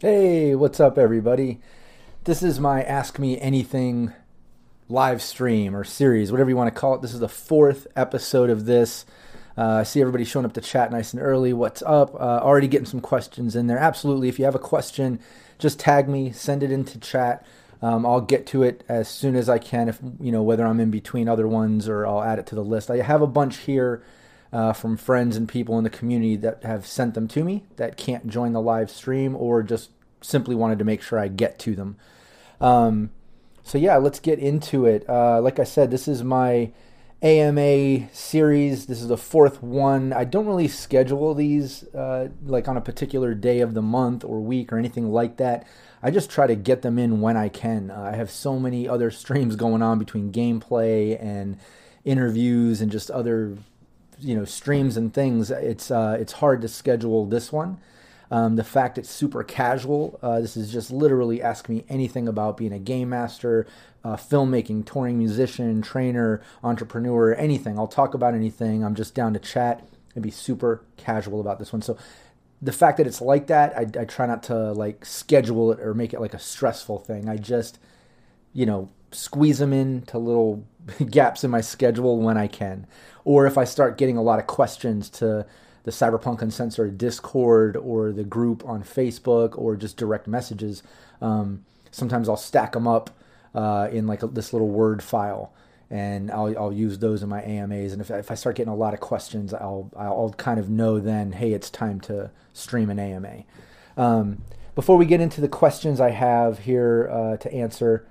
Hey, what's up, everybody? This is my Ask Me Anything live stream or series, whatever you want to call it. This is the fourth episode of this. Uh, I see everybody showing up to chat nice and early. What's up? Uh, already getting some questions in there. Absolutely. If you have a question, just tag me, send it into chat. Um, I'll get to it as soon as I can. If you know whether I'm in between other ones or I'll add it to the list. I have a bunch here uh, from friends and people in the community that have sent them to me that can't join the live stream or just simply wanted to make sure I get to them. Um, so yeah, let's get into it. Uh, like I said, this is my AMA series. This is the fourth one. I don't really schedule these uh, like on a particular day of the month or week or anything like that. I just try to get them in when I can. Uh, I have so many other streams going on between gameplay and interviews and just other you know streams and things. It's uh, it's hard to schedule this one. Um, the fact it's super casual. Uh, this is just literally ask me anything about being a game master, uh, filmmaking, touring musician, trainer, entrepreneur, anything. I'll talk about anything. I'm just down to chat and be super casual about this one. So the fact that it's like that, I, I try not to like schedule it or make it like a stressful thing. I just, you know, squeeze them into little gaps in my schedule when I can. Or if I start getting a lot of questions to the Cyberpunk Uncensored Discord or the group on Facebook or just direct messages. Um, sometimes I'll stack them up uh, in like a, this little Word file, and I'll, I'll use those in my AMAs. And if, if I start getting a lot of questions, I'll I'll kind of know then, hey, it's time to stream an AMA. Um, before we get into the questions I have here uh, to answer,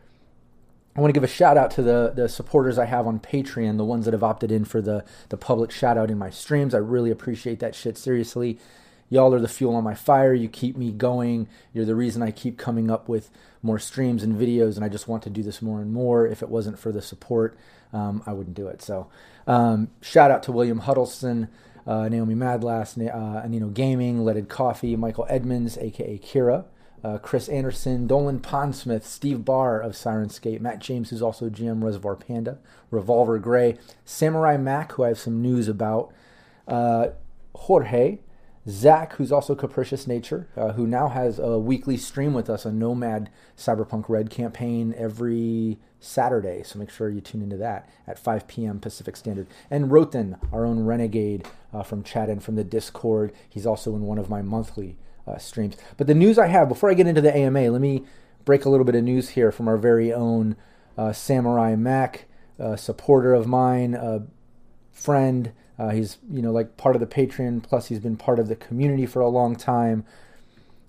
I want to give a shout out to the the supporters I have on Patreon, the ones that have opted in for the the public shout out in my streams. I really appreciate that shit. Seriously, y'all are the fuel on my fire. You keep me going. You're the reason I keep coming up with more streams and videos, and I just want to do this more and more. If it wasn't for the support, um, I wouldn't do it. So, um, shout out to William Huddleston. Uh, Naomi Madlass, uh, Anino Gaming, Leaded Coffee, Michael Edmonds, aka Kira, uh, Chris Anderson, Dolan Pondsmith, Steve Barr of Sirenscape, Matt James, who's also GM Reservoir Panda, Revolver Gray, Samurai Mac, who I have some news about, uh, Jorge, Zach, who's also Capricious Nature, uh, who now has a weekly stream with us, a Nomad Cyberpunk Red campaign every Saturday. So make sure you tune into that at 5 p.m. Pacific Standard. And Roten, our own renegade uh, from chat and from the Discord. He's also in one of my monthly uh, streams. But the news I have, before I get into the AMA, let me break a little bit of news here from our very own uh, Samurai Mac, supporter of mine, a friend. Uh, he's you know like part of the Patreon, plus he's been part of the community for a long time.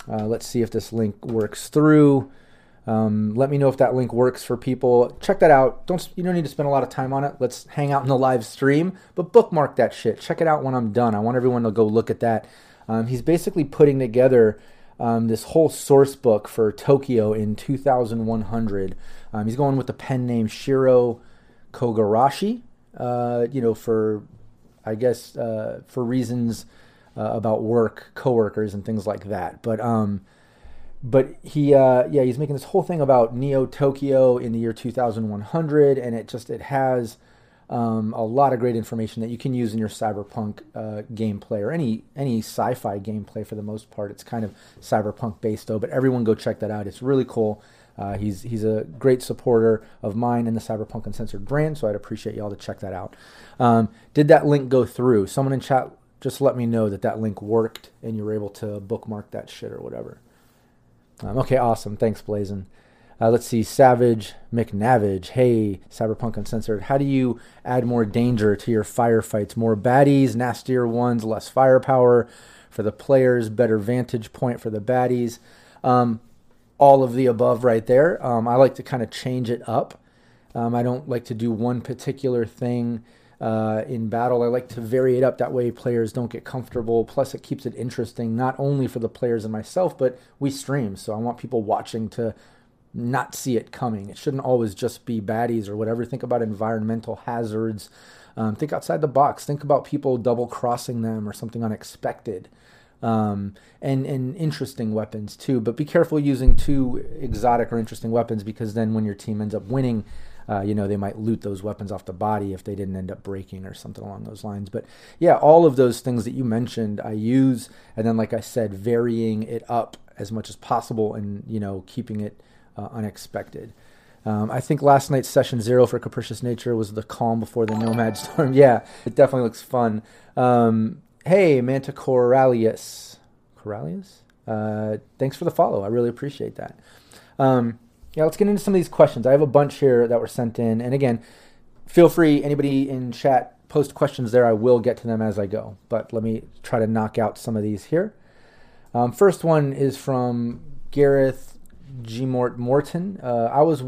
Uh, let's see if this link works through. Um, let me know if that link works for people. Check that out. Don't you don't need to spend a lot of time on it. Let's hang out in the live stream, but bookmark that shit. Check it out when I'm done. I want everyone to go look at that. Um, he's basically putting together um, this whole source book for Tokyo in 2100. Um, he's going with the pen name Shiro Kogarashi. Uh, you know, for I guess uh, for reasons uh, about work, coworkers, and things like that. But um, but he uh, yeah he's making this whole thing about Neo Tokyo in the year 2100, and it just it has um, a lot of great information that you can use in your cyberpunk uh, gameplay or any any sci-fi gameplay for the most part. It's kind of cyberpunk based though, but everyone go check that out. It's really cool. Uh, he's he's a great supporter of mine and the Cyberpunk Uncensored brand, so I'd appreciate y'all to check that out. Um, did that link go through? Someone in chat just let me know that that link worked and you were able to bookmark that shit or whatever. Um, okay, awesome. Thanks, Blazin. Uh, let's see, Savage McNavage. Hey, Cyberpunk Uncensored. How do you add more danger to your firefights? More baddies, nastier ones, less firepower for the players, better vantage point for the baddies. Um, all of the above right there. Um, I like to kind of change it up. Um, I don't like to do one particular thing uh, in battle. I like to vary it up. That way, players don't get comfortable. Plus, it keeps it interesting, not only for the players and myself, but we stream. So I want people watching to not see it coming. It shouldn't always just be baddies or whatever. Think about environmental hazards. Um, think outside the box. Think about people double crossing them or something unexpected. Um, and, and interesting weapons too, but be careful using too exotic or interesting weapons because then when your team ends up winning, uh, you know, they might loot those weapons off the body if they didn't end up breaking or something along those lines. But yeah, all of those things that you mentioned, I use, and then like I said, varying it up as much as possible and you know keeping it uh, unexpected. Um, I think last night's session zero for Capricious Nature was the calm before the Nomad Storm. yeah, it definitely looks fun. Um, hey, Manta Coralius. Coralius? Uh, thanks for the follow. I really appreciate that. Um, yeah, let's get into some of these questions. I have a bunch here that were sent in. And again, feel free, anybody in chat, post questions there. I will get to them as I go. But let me try to knock out some of these here. Um, first one is from Gareth G. Mort Morton. Uh, I was.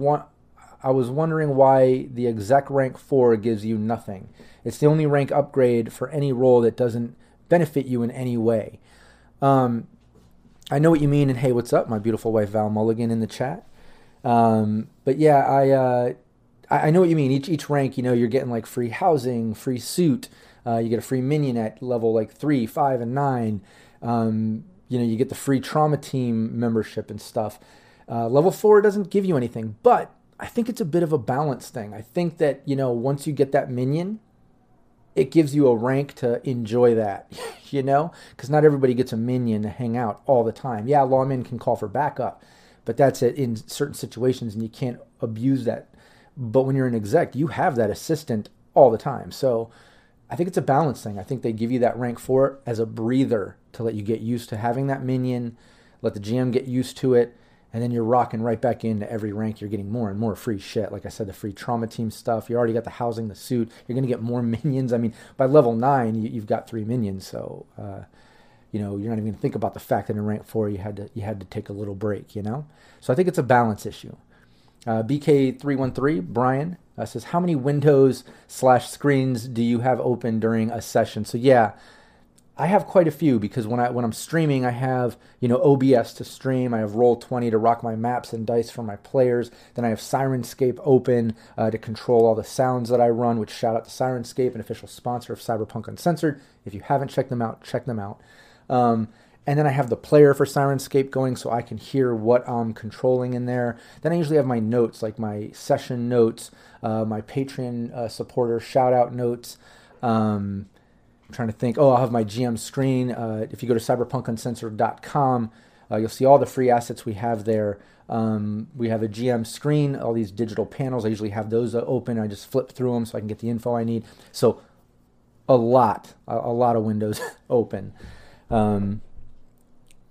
I was wondering why the exec rank 4 gives you nothing. It's the only rank upgrade for any role that doesn't benefit you in any way. Um, I know what you mean, and hey, what's up, my beautiful wife Val Mulligan in the chat. Um, but yeah, I, uh, I know what you mean. Each each rank, you know, you're getting like free housing, free suit. Uh, you get a free minion at level like three, five, and nine. Um, you know, you get the free trauma team membership and stuff. Uh, level four doesn't give you anything, but I think it's a bit of a balance thing. I think that, you know, once you get that minion, it gives you a rank to enjoy that, you know? Because not everybody gets a minion to hang out all the time. Yeah, lawmen can call for backup, but that's it in certain situations and you can't abuse that. But when you're an exec, you have that assistant all the time. So I think it's a balance thing. I think they give you that rank four as a breather to let you get used to having that minion, let the GM get used to it, and then you're rocking right back into every rank. You're getting more and more free shit. Like I said, the free trauma team stuff. You already got the housing, the suit. You're to get more minions. I mean, by level nine, you, have got three minions. So, uh, you know, you're not even to think about the fact that in rank four you had to you had to take a little break. You know, so I think it's a balance issue. Uh, BK313 Brian uh, says, "How many windows slash screens do you have open during a session?" So yeah, I have quite a few because when I when I'm streaming, I have you know OBS to stream. I have Roll20 to rock my maps and dice for my players. Then I have Sirenscape open uh, to control all the sounds that I run. Which shout out to Sirenscape, an official sponsor of Cyberpunk Uncensored. If you haven't checked them out, check them out. Um, and then I have the player for Sirenscape going so I can hear what I'm controlling in there. Then I usually have my notes, like my session notes, uh, my Patreon uh, supporter shout out notes. Um, I'm trying to think. Oh, I'll have my GM screen. Uh, if you go to cyberpunkuncensored.com, uh, you'll see all the free assets we have there. Um, we have a GM screen, all these digital panels. I usually have those open. I just flip through them so I can get the info I need. So a lot, a, a lot of windows open. Um,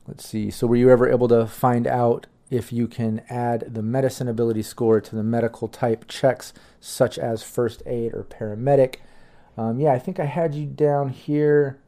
let's see. So were you ever able to find out if you can add the medicine ability score to the medical type checks, such as first aid or paramedic? Um, yeah, I think I had you down here.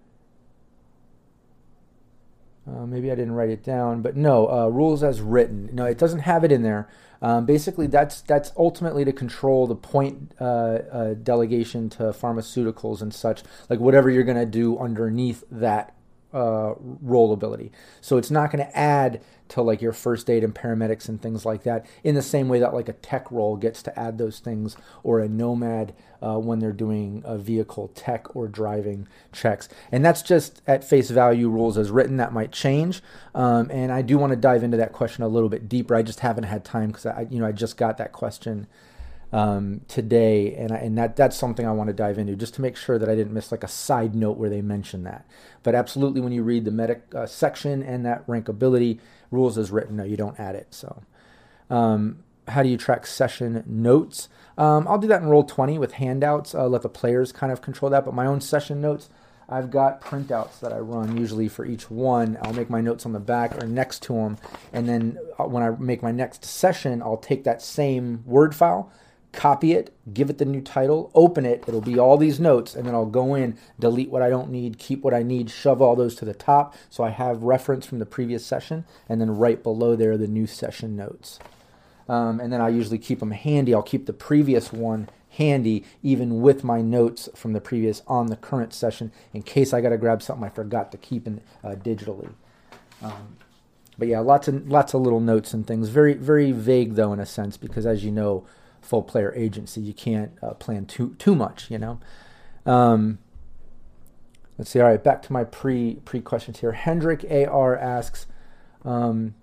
Uh, maybe I didn't write it down, but no, uh, rules as written. No, it doesn't have it in there. Um, basically, that's that's ultimately to control the point uh, uh delegation to pharmaceuticals and such, like whatever you're going to do underneath that uh, role ability. So it's not going to add to like your first aid and paramedics and things like that in the same way that like a tech role gets to add those things or a nomad uh, when they're doing a vehicle tech or driving checks. And that's just at face value rules as written. That might change. Um, and I do want to dive into that question a little bit deeper. I just haven't had time because I, you know, I just got that question um, today, and I, and that that's something I want to dive into just to make sure that I didn't miss like a side note where they mention that. But absolutely, when you read the medic uh, section and that rankability rules as written, no, you don't add it. So, um, how do you track session notes? Um, I'll do that in Roll20 with handouts. Uh, let the players kind of control that. But my own session notes, I've got printouts that I run usually for each one. I'll make my notes on the back or next to them, and then uh, when I make my next session, I'll take that same Word file copy it, give it the new title, open it. It'll be all these notes, and then I'll go in, delete what I don't need, keep what I need, shove all those to the top so I have reference from the previous session, and then right below there, the new session notes. Um, and then I usually keep them handy. I'll keep the previous one handy, even with my notes from the previous on the current session, in case I got to grab something I forgot to keep in, uh, digitally. Um, but yeah, lots of lots of little notes and things. Very very vague though in a sense because as you know, full player agency. You can't uh, plan too too much, you know. Um, Let's see. All right, back to my pre pre questions here. Hendrik AR asks, um,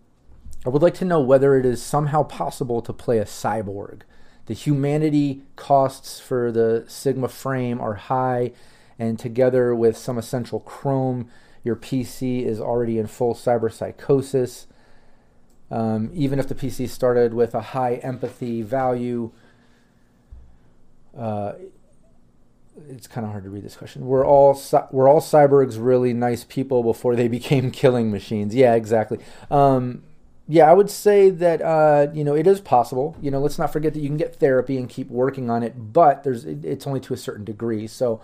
I would like to know whether it is somehow possible to play a cyborg. The humanity costs for the Sigma frame are high, and together with some essential Chrome, your PC is already in full cyber psychosis. Um, even if the PC started with a high empathy value, uh, it's kind of hard to read this question. We're all we're all cyborgs really nice people before they became killing machines. Yeah, exactly. Um, yeah, I would say that uh, you know it is possible. You know, let's not forget that you can get therapy and keep working on it, but there's it's only to a certain degree. So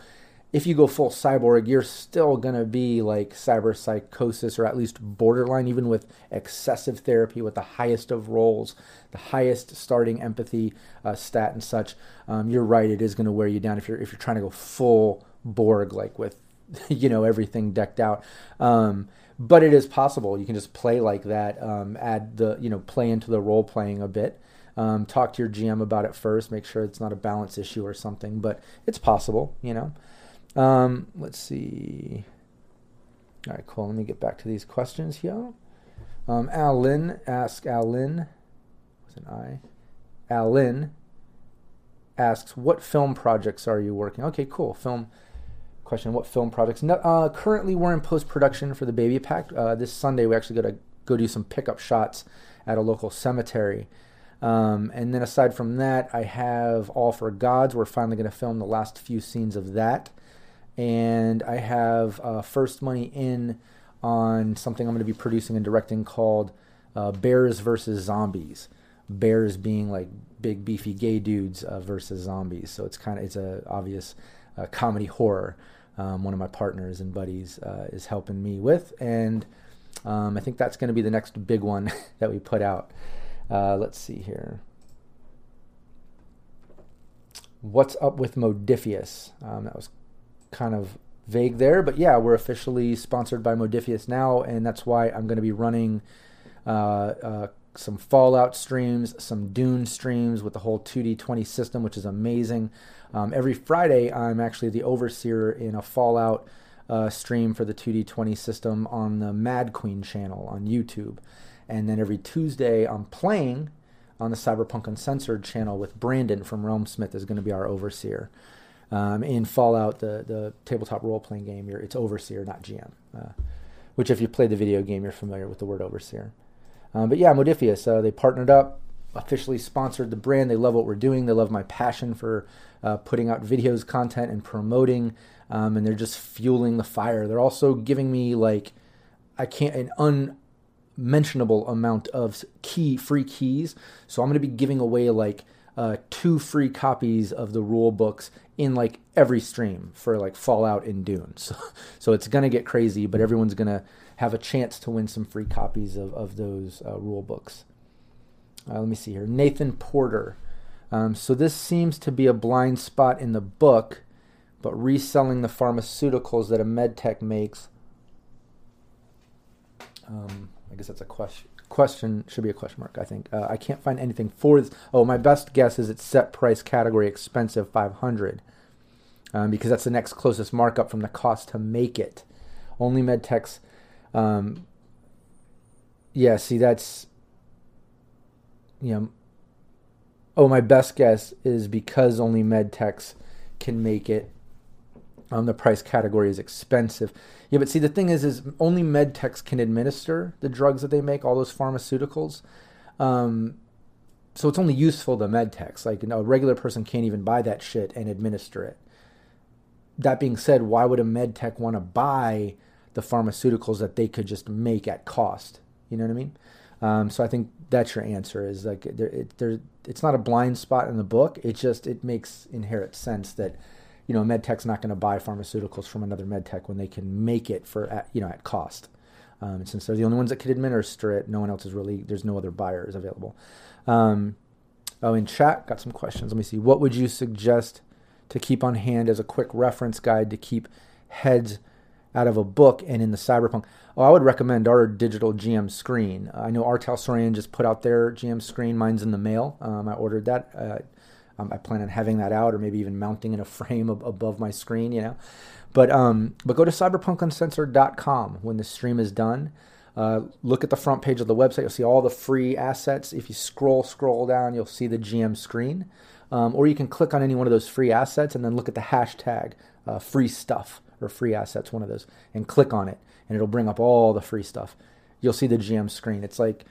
if you go full cyborg, you're still going to be like cyber psychosis or at least borderline, even with excessive therapy with the highest of roles, the highest starting empathy uh, stat and such. Um, you're right, it is going to wear you down if you're if you're trying to go full Borg, like with you know everything decked out. Um, but it is possible. You can just play like that. Um, add the you know play into the role playing a bit. Um, talk to your GM about it first. Make sure it's not a balance issue or something. But it's possible. You know. Um, let's see. All right, cool. Let me get back to these questions here. Um, asks Al Lin with an I. Al Lin asks, "What film projects are you working?" Okay, cool. Film question: What film projects? No, uh, currently, we're in post production for the Baby Pack. Uh, this Sunday, we actually got to go do some pickup shots at a local cemetery. Um, and then aside from that, I have All for Gods. We're finally going to film the last few scenes of that and I have uh, first money in on something I'm going to be producing and directing called uh, Bears versus Zombies. Bears being like big beefy gay dudes uh, versus zombies. So it's kind of it's a obvious uh, comedy horror. Um, one of my partners and buddies uh, is helping me with, and um, I think that's going to be the next big one that we put out. Uh, let's see here. What's up with Modiphius? Um, that was kind of vague there, but yeah, we're officially sponsored by Modiphius now, and that's why I'm going to be running uh, uh, some Fallout streams, some Dune streams with the whole 2D20 system, which is amazing. Um, every Friday, I'm actually the overseer in a Fallout uh, stream for the 2D20 system on the Mad Queen channel on YouTube. And then every Tuesday, I'm playing on the Cyberpunk Uncensored channel with Brandon from Realm Smith is going to be our overseer. Um, in Fallout, the the tabletop role playing game, it's overseer, not GM. Uh, which, if you played the video game, you're familiar with the word overseer. Um, but yeah, Modiphius, uh, they partnered up, officially sponsored the brand. They love what we're doing. They love my passion for uh, putting out videos, content, and promoting. Um, and they're just fueling the fire. They're also giving me like I can't an unmentionable amount of key free keys. So I'm going to be giving away like uh, two free copies of the rule books in like every stream for like Fallout and Dune. So, so it's gonna get crazy, but everyone's gonna have a chance to win some free copies of of those uh, rule books. Uh, let me see here, Nathan Porter. Um, so this seems to be a blind spot in the book, but reselling the pharmaceuticals that a medtech makes. Um, I guess that's a question question should be a question mark. I think uh, I can't find anything for this. Oh, my best guess is it's set price category expensive 500 um, because that's the next closest markup from the cost to make it. Only medtechs. Um, yeah, see that's you know. Oh, my best guess is because only medtechs can make it. Um, the price category is expensive. Yeah, but see, the thing is, is only med techs can administer the drugs that they make, all those pharmaceuticals. Um, so it's only useful to med techs. Like, you know, a regular person can't even buy that shit and administer it. That being said, why would a med tech want to buy the pharmaceuticals that they could just make at cost? You know what I mean? Um, so I think that's your answer. Is like there, it, there, it's not a blind spot in the book. It just it makes inherent sense that you know, med tech's not going to buy pharmaceuticals from another med tech when they can make it for at, you know at cost. Um, since they're the only ones that can administer it, no one else is really there's no other buyers available. Um, oh, in chat, got some questions. Let me see. What would you suggest to keep on hand as a quick reference guide to keep heads out of a book and in the cyberpunk? Oh, I would recommend our digital GM screen. I know R. Talsorian just put out their GM screen. Mine's in the mail. Um, I ordered that. Uh, um, I plan on having that out or maybe even mounting in a frame ab- above my screen, you know. But um, but go to cyberpunkuncensored.com when the stream is done. Uh, look at the front page of the website. You'll see all the free assets. If you scroll scroll down, you'll see the GM screen. Um, or you can click on any one of those free assets and then look at the hashtag uh, free stuff or free assets, one of those, and click on it, and it'll bring up all the free stuff. You'll see the GM screen. It's like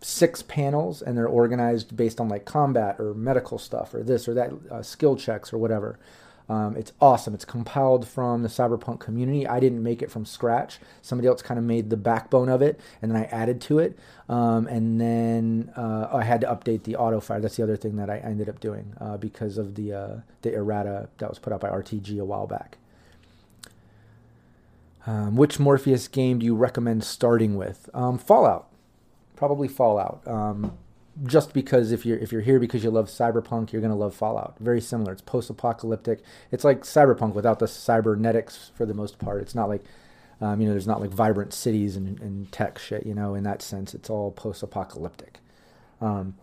six panels, and they're organized based on like combat or medical stuff or this or that, uh, skill checks or whatever. Um, it's awesome. It's compiled from the cyberpunk community. I didn't make it from scratch. Somebody else kind of made the backbone of it, and then I added to it. Um, and then uh, I had to update the auto fire. That's the other thing that I ended up doing uh, because of the uh, the errata that was put out by RTG a while back. Um, which Modiphius game do you recommend starting with? Um, Fallout, probably Fallout. Um, just because if you're if you're here because you love cyberpunk, you're gonna love Fallout. Very similar. It's post-apocalyptic. It's like cyberpunk without the cybernetics for the most part. It's not like um, you know, there's not like vibrant cities and, and tech shit. You know, in that sense, it's all post-apocalyptic. Um,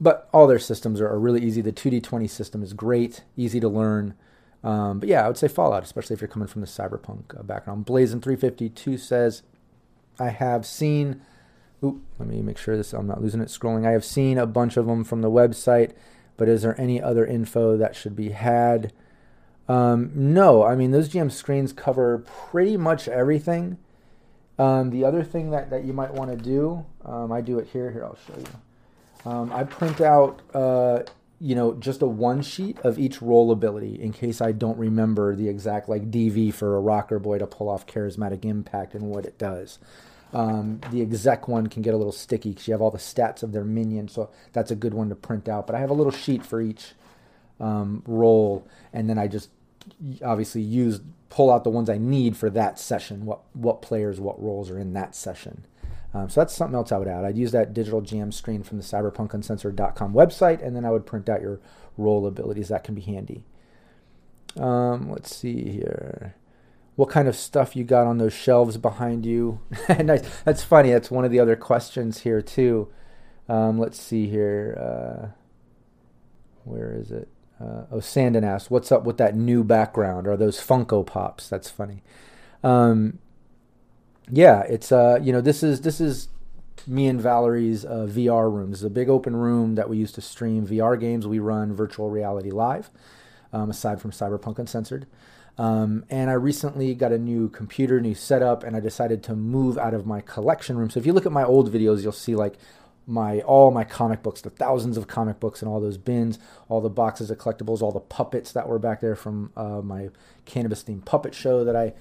but all their systems are, are, really easy. The 2D20 system is great, easy to learn. Um, but yeah, I would say Fallout, especially if you're coming from the cyberpunk uh, background. Blazing352 says, I have seen Let me make sure this I'm not losing it scrolling. I have seen a bunch of them from the website, but is there any other info that should be had? Um, no, I mean those GM screens cover pretty much everything. Um, the other thing that, that you might want to do, um, I do it here. Here, I'll show you. Um, I print out, uh, you know, just a one sheet of each role ability in case I don't remember the exact like DV for a rocker boy to pull off charismatic impact and what it does. Um, the exec one can get a little sticky because you have all the stats of their minion, so that's a good one to print out. But I have a little sheet for each um, role, and then I just obviously use pull out the ones I need for that session. What what players, what roles are in that session. Um, so that's something else I would add. I'd use that digital GM screen from the cyberpunkuncensored.com website, and then I would print out your role abilities. That can be handy. Um, let's see here what kind of stuff you got on those shelves behind you. nice. That's funny. That's one of the other questions here too. Um, let's see here. Uh, where is it? Uh, oh, Sandon asked, "What's up with that new background? Are those Funko Pops?" That's funny. Um, yeah, it's uh, you know, this is this is me and Valerie's uh, VR room. This is a big open room that we use to stream VR games. We run virtual reality live, um, aside from Cyberpunk Uncensored. Um, and I recently got a new computer, new setup, and I decided to move out of my collection room. So if you look at my old videos, you'll see like my all my comic books, the thousands of comic books and all those bins, all the boxes of collectibles, all the puppets that were back there from uh, my cannabis themed puppet show that I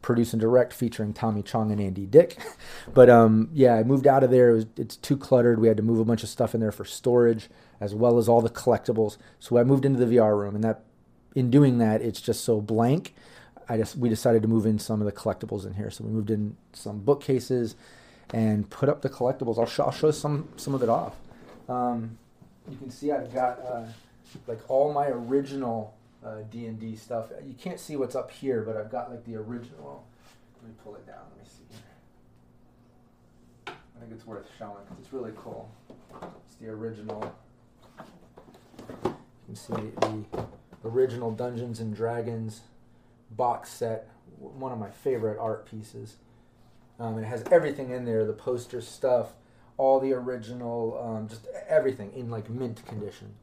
produce and direct featuring Tommy Chong and Andy Dick. but um, yeah, I moved out of there. It was, it's too cluttered. We had to move a bunch of stuff in there for storage as well as all the collectibles. So I moved into the VR room, and that in doing that, it's just so blank. I just we decided to move in some of the collectibles in here. So we moved in some bookcases and put up the collectibles. I'll show, I'll show some some of it off. Um, you can see I've got uh, like all my original uh, D and D stuff. You can't see what's up here, but I've got like the original. Let me pull it down. Let me see. Here. I think it's worth showing because it's really cool. It's the original. You can see the original Dungeons and Dragons box set, one of my favorite art pieces. Um, it has everything in there the poster stuff, all the original, um, just everything in like mint condition.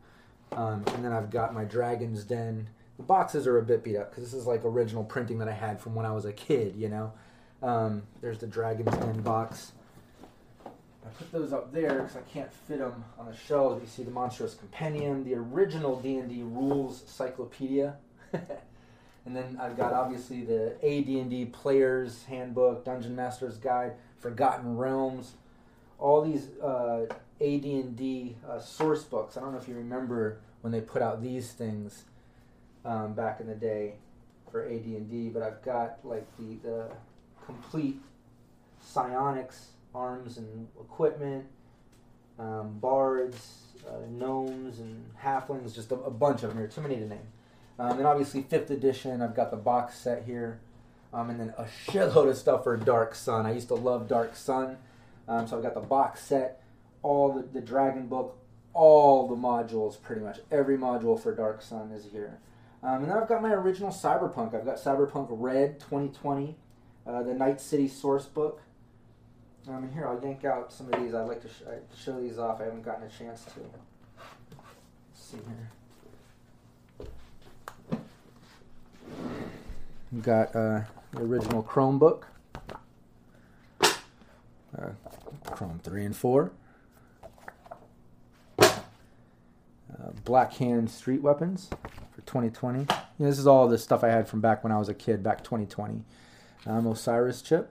Um, and then I've got my Dragon's Den. The boxes are a bit beat up because this is like original printing that I had from when I was a kid, you know. Um, there's the Dragon's Den box. I put those up there because I can't fit them on the shelves. You see the Monstrous Compendium, the original D&D Rules Cyclopedia. and then I've got obviously the AD&D Player's Handbook, Dungeon Master's Guide, Forgotten Realms, all these uh, AD&D uh, source books. I don't know if you remember when they put out these things um, back in the day for AD&D, but I've got like the, the complete psionics arms and equipment, um, bards, uh, gnomes, and halflings, just a, a, bunch of them here, too many to name. Um, and obviously, 5th edition, I've got the box set here. Um, and then a shitload of stuff for Dark Sun. I used to love Dark Sun. Um, so I've got the box set, all the, the Dragon Book, all the modules, pretty much. Every module for Dark Sun is here. Um, and then I've got my original Cyberpunk. I've got Cyberpunk Red 2020, uh, the Night City source book. Um, here, I'll yank out some of these. I'd like to sh- show these off. I haven't gotten a chance to. Let's see here. We've got uh, the original Chromebook, uh, Chrome 3 and 4. Uh, Black Hand Street Weapons for 2020. You know, this is all the stuff I had from back when I was a kid, back 2020. Um, Osiris chip.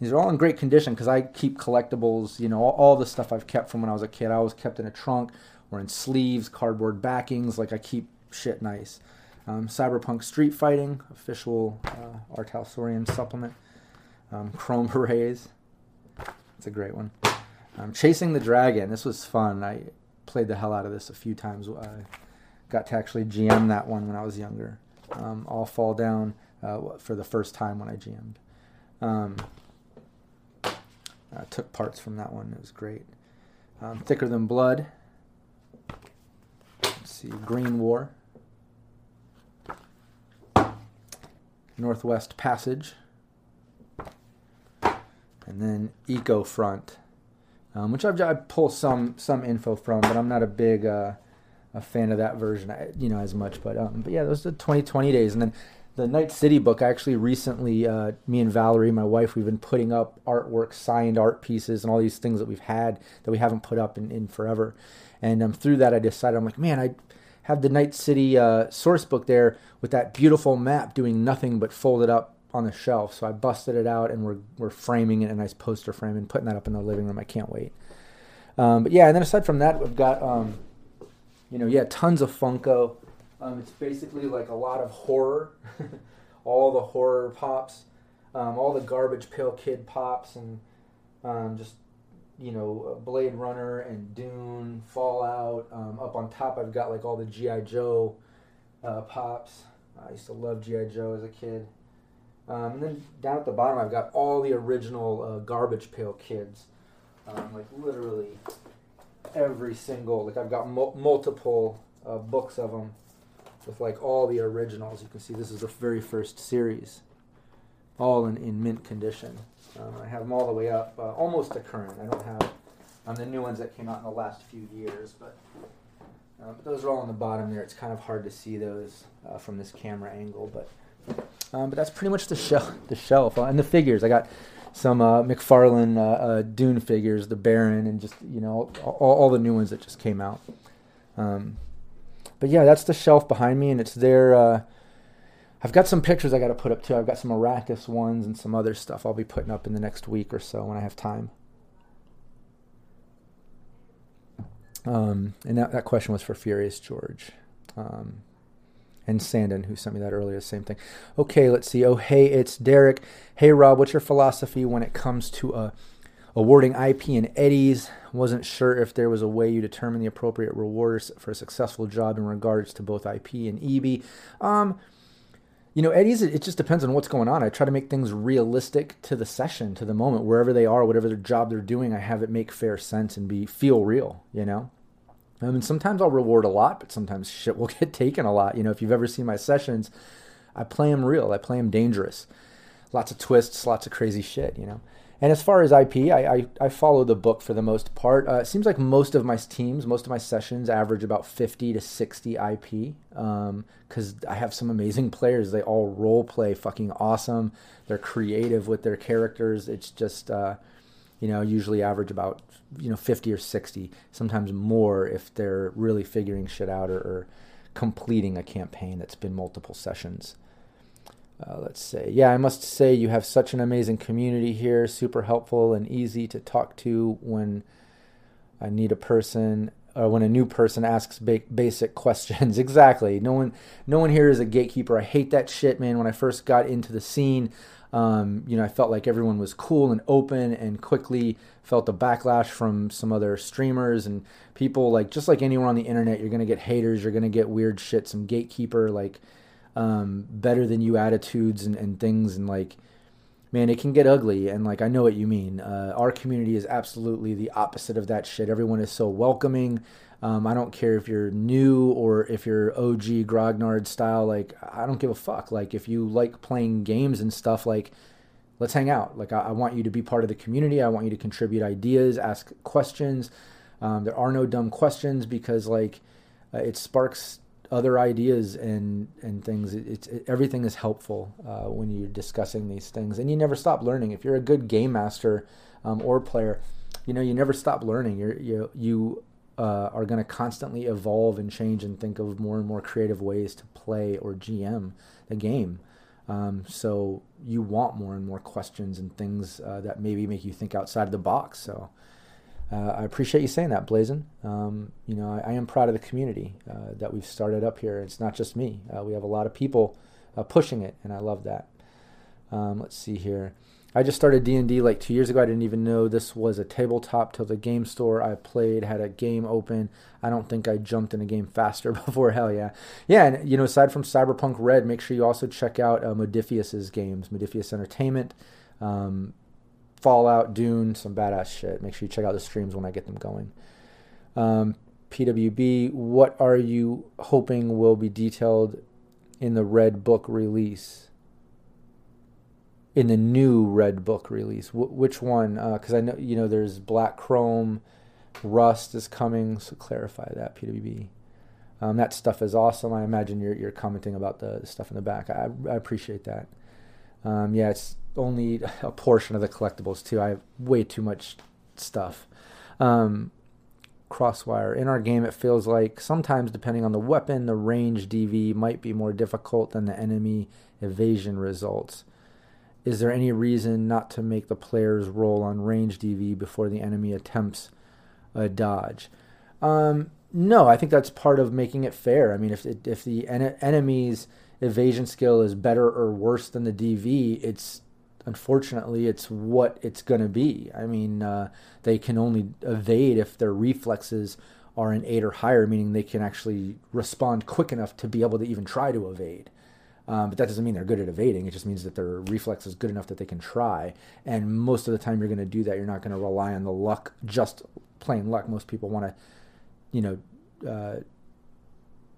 These are all in great condition because I keep collectibles. You know, all, all, the stuff I've kept from when I was a kid. I always kept in a trunk or in sleeves, cardboard backings. Like I keep shit nice. Um, Cyberpunk Street Fighting, official uh, R. Talsorian supplement. Um, Chrome Berets. It's a great one. Um, Chasing the Dragon. This was fun. I played the hell out of this a few times. I got to actually GM that one when I was younger. Um, All Fall Down uh, for the first time when I GM'd. I took parts from that one. It was great. Um, Thicker Than Blood. Let's see. Green War. Northwest Passage. And then Eco Front, um, which I've, I pull some some info from, but I'm not a big uh, a fan of that version, you know, as much. But um, but yeah, those are the 2020 days, and then the Night City book. I actually recently, uh, me and Valerie, my wife, we've been putting up artwork, signed art pieces, and all these things that we've had that we haven't put up in, in forever. And um, through that, I decided I'm like, man, I have the Night City uh, source book there with that beautiful map doing nothing but folded up on the shelf. So I busted it out and we're we're framing it in a nice poster frame and putting that up in the living room. I can't wait. Um, but yeah, and then aside from that, we've got um, you know yeah tons of Funko. Um, it's basically like a lot of horror, all the horror pops, um, all the garbage pail kid pops, and um, just you know Blade Runner and Dune, Fallout. Um, up on top, I've got like all the GI Joe uh, pops. I used to love GI Joe as a kid. Um, and then down at the bottom, I've got all the original uh, Garbage Pail Kids. Um, like literally every single, like I've got mo- multiple uh, books of them with like all the originals. You can see this is the very first series, all in, in mint condition. Um, I have them all the way up, uh, almost to current. I don't have um, the new ones that came out in the last few years, but, uh, those are all on the bottom there. It's kind of hard to see those uh, from this camera angle, but um, but that's pretty much the shelf. The shelf uh, and the figures. I got some uh, McFarlane uh, uh, Dune figures, the Baron, and just you know all, all the new ones that just came out. Um, but yeah, that's the shelf behind me, and it's there. Uh, I've got some pictures I got to put up too. I've got some Arrakis ones and some other stuff I'll be putting up in the next week or so when I have time. Um, and that, that question was for Furious George. Um, and Sandon, who sent me that earlier, same thing. Okay, let's see. Oh, hey, it's Derek. Hey, Rob, what's your philosophy when it comes to uh, awarding IP and Eddies? Wasn't sure if there was a way you determine the appropriate rewards for a successful job in regards to both IP and EB. Um, you know, Eddies, it just depends on what's going on. I try to make things realistic to the session, to the moment, wherever they are, whatever their job they're doing. I have it make fair sense and be feel real. You know, I mean, sometimes I'll reward a lot, but sometimes shit will get taken a lot. You know, if you've ever seen my sessions, I play them real. I play them dangerous. Lots of twists, lots of crazy shit, you know. And as far as IP, I, I, I follow the book for the most part. Uh, it seems like most of my teams, most of my sessions average about 50 to 60 IP because um, I have some amazing players. They all role play fucking awesome. They're creative with their characters. It's just, uh, you know, usually average about you know 50 or 60 sometimes more if they're really figuring shit out or, or completing a campaign that's been multiple sessions uh, let's say yeah i must say you have such an amazing community here super helpful and easy to talk to when i need a person or when a new person asks ba- basic questions. Exactly. No one no one here is a gatekeeper. I hate that shit man. When i first got into the scene um, you know, I felt like everyone was cool and open, and quickly felt the backlash from some other streamers and people. Like just like anywhere on the internet, you're gonna get haters, you're gonna get weird shit, some gatekeeper like um, better than you attitudes and, and things, and like man, it can get ugly. And like, I know what you mean. Uh, our community is absolutely the opposite of that shit. Everyone is so welcoming. Um, I don't care if you're new or if you're OG Grognard style. Like, I don't give a fuck. Like, if you like playing games and stuff, like, let's hang out. Like, I, I want you to be part of the community. I want you to contribute ideas, ask questions. Um, there are no dumb questions because, like, uh, it sparks other ideas and and things. It's it, everything is helpful uh, when you're discussing these things, and you never stop learning. If you're a good game master um, or player, you know you never stop learning. You're, you you uh, are going to constantly evolve and change and think of more and more creative ways to play or GM the game. Um, so you want more and more questions and things uh, that maybe make you think outside the box. So uh, I appreciate you saying that, Blazon. Um, you know, I, I, am proud of the community uh, that we've started up here. It's not just me. Uh, we have a lot of people uh, pushing it, and I love that. Um, let's see here. I just started D&D like two years ago. I didn't even know this was a tabletop till the game store I played had a game open. I don't think I jumped in a game faster before. Hell yeah. Yeah, and you know, aside from Cyberpunk Red, make sure you also check out uh, Modiphius's games, Modiphius Entertainment. Um, Fallout, Dune, some badass shit. Make sure you check out the streams when I get them going. Um, PWB, what are you hoping will be detailed in the Red Book release? In the new Red Book release, Wh- which one? Because uh, I know you know there's Black Chrome, Rust is coming. So clarify that PWB. Um, that stuff is awesome. I imagine you're you're commenting about the stuff in the back. I, I appreciate that. Um, yeah, it's only a portion of the collectibles too. I have way too much stuff. Um, crosswire in our game, it feels like sometimes depending on the weapon, the range DV might be more difficult than the enemy evasion results. Is there any reason not to make the players roll on range DV before the enemy attempts a dodge? Um, no, I think that's part of making it fair. I mean, if if the en- enemy's evasion skill is better or worse than the DV, it's unfortunately, it's what it's going to be. I mean, uh, they can only evade if their reflexes are an eight or higher, meaning they can actually respond quick enough to be able to even try to evade. Um, but that doesn't mean they're good at evading. It just means that their reflex is good enough that they can try. And most of the time, you're going to do that. You're not going to rely on the luck, just plain luck. Most people want to, you know, uh,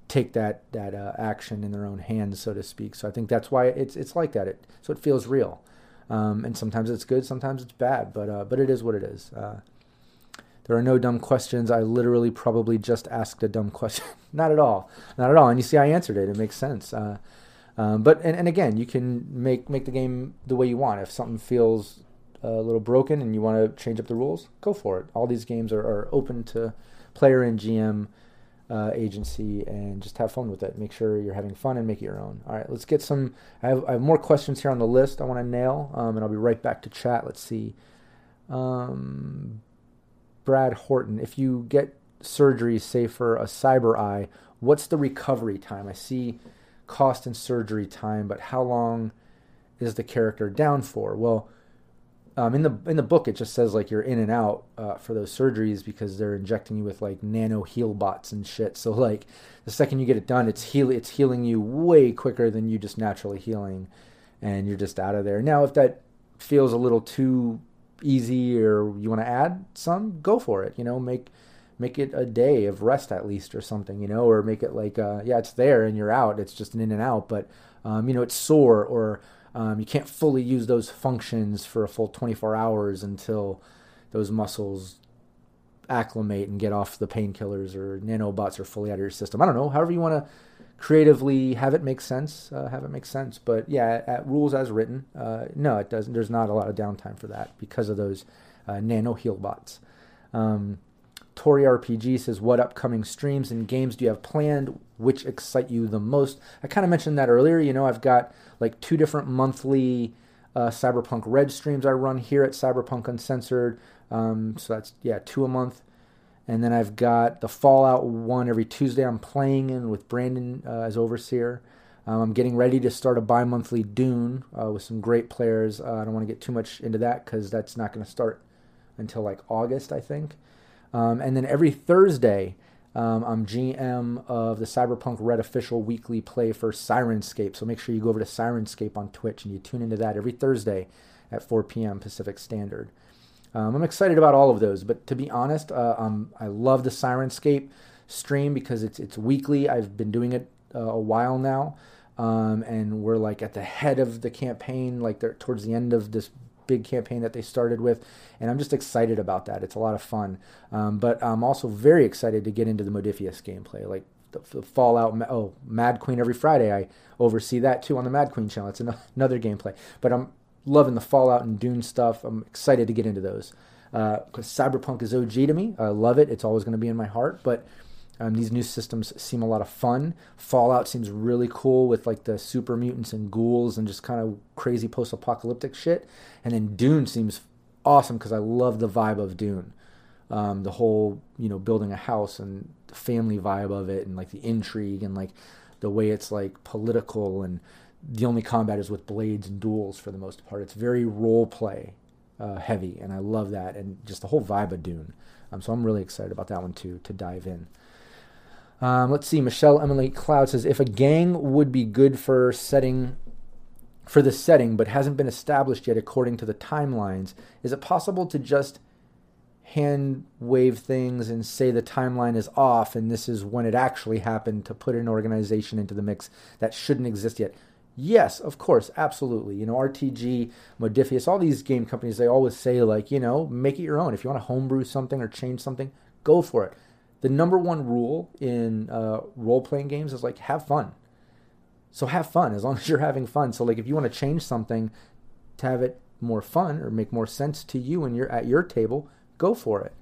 take that that uh, action in their own hands, so to speak. So I think that's why it's it's like that. It so it feels real. Um, and sometimes it's good, sometimes it's bad, but uh, but it is what it is. Uh, there are no dumb questions. I literally probably just asked a dumb question. not at all, not at all. And you see, I answered it. It makes sense. Uh, um, but and, and again, you can make make the game the way you want. If something feels a little broken and you want to change up the rules, go for it. All these games are, are open to player and GM uh, agency and just have fun with it. Make sure you're having fun and make it your own. All right, let's get some. I have, I have more questions here on the list I want to nail, um, and I'll be right back to chat. Let's see. Um, Brad Horton, if you get surgery, say for a cyber eye, what's the recovery time? I see cost and surgery time, but how long is the character down for? Well, um, in the in the book, it just says like you're in and out uh, for those surgeries because they're injecting you with like nano heal bots and shit. So like the second you get it done, it's heal it's healing you way quicker than you just naturally healing, and you're just out of there. Now, if that feels a little too easy or you want to add some, go for it. You know, make make it a day of rest at least or something. You know, or make it like uh, yeah, it's there and you're out. It's just an in and out, but um, you know, it's sore or um, you can't fully use those functions for a full 24 hours until those muscles acclimate and get off the painkillers or nanobots are fully out of your system. I don't know. However you want to creatively have it make sense, uh, have it make sense. But yeah, at rules as written, uh, no, it doesn't. There's not a lot of downtime for that because of those uh, nano heal bots. Um, Tori RPG says, What upcoming streams and games do you have planned? Which excite you the most? I kind of mentioned that earlier. You know, I've got like two different monthly uh, Cyberpunk Red streams I run here at Cyberpunk Uncensored. Um, so that's, yeah, two a month. And then I've got the Fallout one every Tuesday I'm playing in with Brandon uh, as overseer. Um, I'm getting ready to start a bi monthly Dune uh, with some great players. Uh, I don't want to get too much into that because that's not going to start until like August, I think. Um, and then every Thursday, um, I'm GM of the Cyberpunk Red official weekly play for Sirenscape. So make sure you go over to Sirenscape on Twitch and you tune into that every Thursday at 4 p.m. Pacific Standard. Um, I'm excited about all of those, but to be honest, uh, um, I love the Sirenscape stream because it's it's weekly. I've been doing it uh, a while now, um, and we're like at the head of the campaign, like they're towards the end of this big campaign that they started with, and I'm just excited about that. It's a lot of fun, um, but I'm also very excited to get into the Modiphius gameplay, like the, the, Fallout. Oh, Mad Queen every Friday. I oversee that too on the Mad Queen channel. It's another gameplay, but I'm loving the Fallout and Dune stuff. I'm excited to get into those because uh, Cyberpunk is OG to me. I love it. It's always going to be in my heart, but um, these new systems seem a lot of fun. Fallout seems really cool with like the super mutants and ghouls and just kind of crazy post apocalyptic shit. And then Dune seems awesome because I love the vibe of Dune. Um, the whole, you know, building a house and the family vibe of it and like the intrigue and like the way it's like political and the only combat is with blades and duels for the most part. It's very role play uh, heavy, and I love that, and just the whole vibe of Dune. Um, so I'm really excited about that one too to dive in. Um, let's see. Michelle Emily Cloud says if a gang would be good for setting for the setting, but hasn't been established yet according to the timelines, is it possible to just hand wave things and say the timeline is off and this is when it actually happened to put an organization into the mix that shouldn't exist yet? Yes, of course, absolutely. You know, RTG, Modiphius, all these game companies, they always say, like, you know, make it your own. If you want to homebrew something or change something, go for it the number one rule in uh, role playing games is like have fun. So have fun as long as you're having fun. So like if you want to change something to have it more fun or make more sense to you and you're at your table, go for it.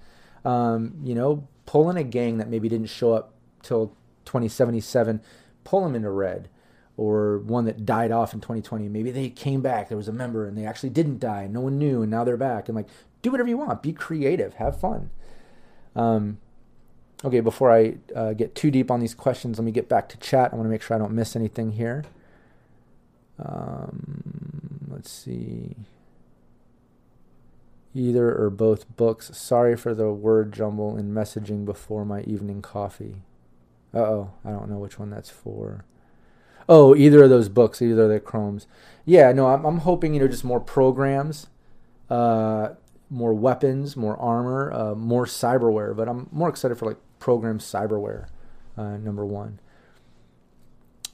Um, you know, pull in a gang that maybe didn't show up till 2077, pull them into red. Or one that died off in 2020. Maybe they came back. There was a member and they actually didn't die. No one knew, and now they're back. And like, do whatever you want. Be creative. Have fun. Um, Okay, before I uh, get too deep on these questions, let me get back to chat. I want to make sure I don't miss anything here. Um, let's see. Either or both books. Sorry for the word jumble in messaging before my evening coffee. Uh oh, I don't know which one that's for. Oh, either of those books, either of the Chromes. Yeah, no, I'm, I'm hoping, you know, just more programs. Uh, more weapons, more armor, uh, more cyberware. But I'm more excited for like program cyberware. Uh, number one.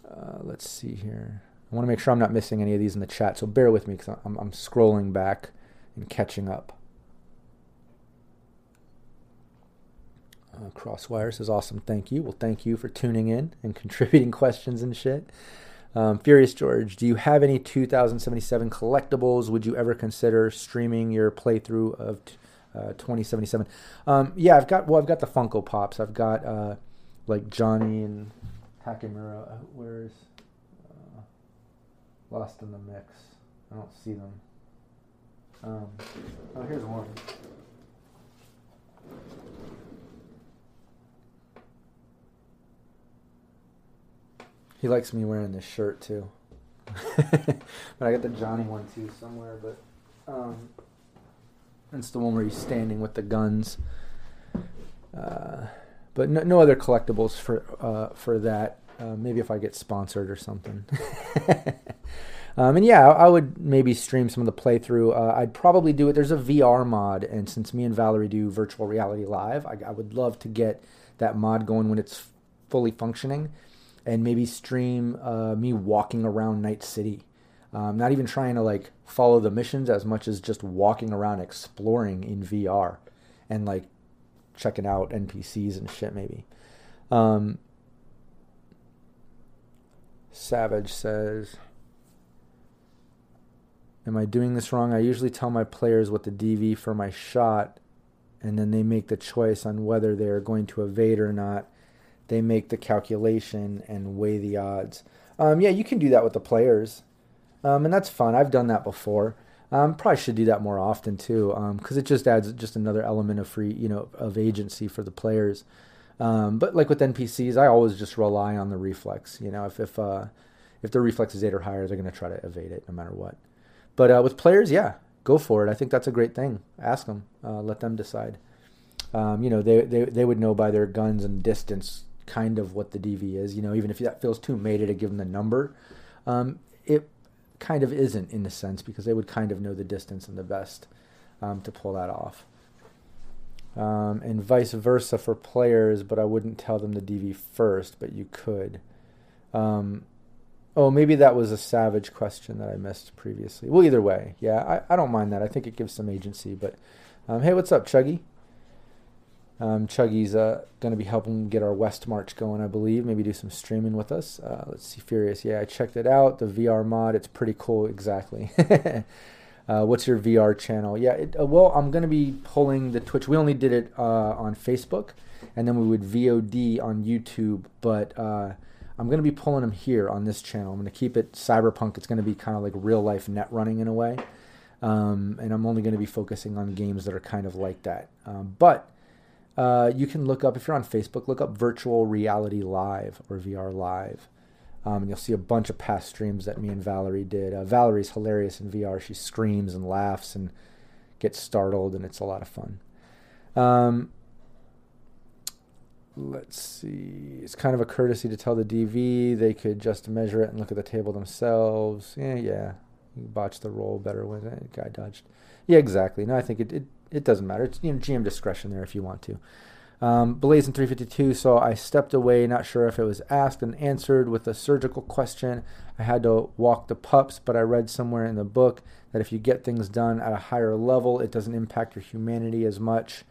Uh, let's see here. I want to make sure I'm not missing any of these in the chat, so bear with me because I'm, I'm scrolling back and catching up. Uh, Crosswire says, awesome, thank you. Well, thank you for tuning in and contributing questions and shit. Um, Furious George, do you have any 2077 collectibles? Would you ever consider streaming your playthrough of uh, 2077? Um, yeah, I've got well, I've got the Funko Pops. I've got uh, like Johnny and Takemura. Uh, where's uh, Lost in the Mix? I don't see them. Um, oh, here's one. He likes me wearing this shirt too. but I got the Johnny one too somewhere, but um, it's the one where he's standing with the guns. Uh, but no, no, other collectibles for uh, for that. Uh, maybe if I get sponsored or something. um, and yeah, I, I would maybe stream some of the playthrough. Uh, I'd probably do it. There's a VR mod, and since me and Valerie do virtual reality live, I, I would love to get that mod going when it's fully functioning and maybe stream uh, me walking around Night City. Um, not even trying to like follow the missions as much as just walking around exploring in VR and like checking out NPCs and shit maybe. Um, Savage says, Am I doing this wrong? I usually tell my players what the DV for my shot, and then they make the choice on whether they are going to evade or not they make the calculation and weigh the odds. Um, yeah, you can do that with the players, um, and that's fun. I've done that before. Um, probably should do that more often too, because um, it just adds just another element of free, you know, of agency for the players. Um, but like with NPCs, I always just rely on the reflex. You know, if if uh, if the reflex is eight or higher, they're going to try to evade it no matter what. But uh, with players, yeah, go for it. I think that's a great thing. Ask them, uh, let them decide. Um, you know, they, they they would know by their guns and distance kind of what the DV is. You know, even if that feels too mated to give them the number, um, kind of isn't in a sense because they would kind of know the distance and the best um, to pull that off. Um, and vice versa for players, but I wouldn't tell them the DV first, but you could. Um, oh, maybe that was a savage question that I missed previously. Well, either way, yeah, I, I don't mind that. I think it gives some agency. But um, hey, what's up, Chuggy? Um, Chuggy's uh, going to be helping get our West March going, I believe. Maybe do some streaming with us. Uh, let's see, Furious. Yeah, I checked it out. The VR mod, it's pretty cool. Exactly. uh, what's your VR channel? Yeah, it, uh, well, I'm going to be pulling the Twitch. We only did it uh, on Facebook, and then we would VOD on YouTube. But uh, I'm going to be pulling them here on this channel. I'm going to keep it cyberpunk. It's going to be kind of like real life net running in a way. Um, and I'm only going to be focusing on games that are kind of like that. Um, but uh, you can look up, if you're on Facebook, look up Virtual Reality Live or VR Live. Um, and you'll see a bunch of past streams that me and Valerie did. Uh, Valerie's hilarious in VR. She screams and laughs and gets startled, and it's a lot of fun. Um, let's see. It's kind of a courtesy to tell the DV they could just measure it and look at the table themselves. Yeah, yeah. You botched the roll better when it. Guy dodged. Yeah, exactly. No, I think it, it it doesn't matter. It's you know, GM discretion there if you want to. Um, Blazing 352, so I stepped away, not sure if it was asked and answered with a surgical question. I had to walk the pups, but I read somewhere in the book that if you get things done at a higher level, it doesn't impact your humanity as much.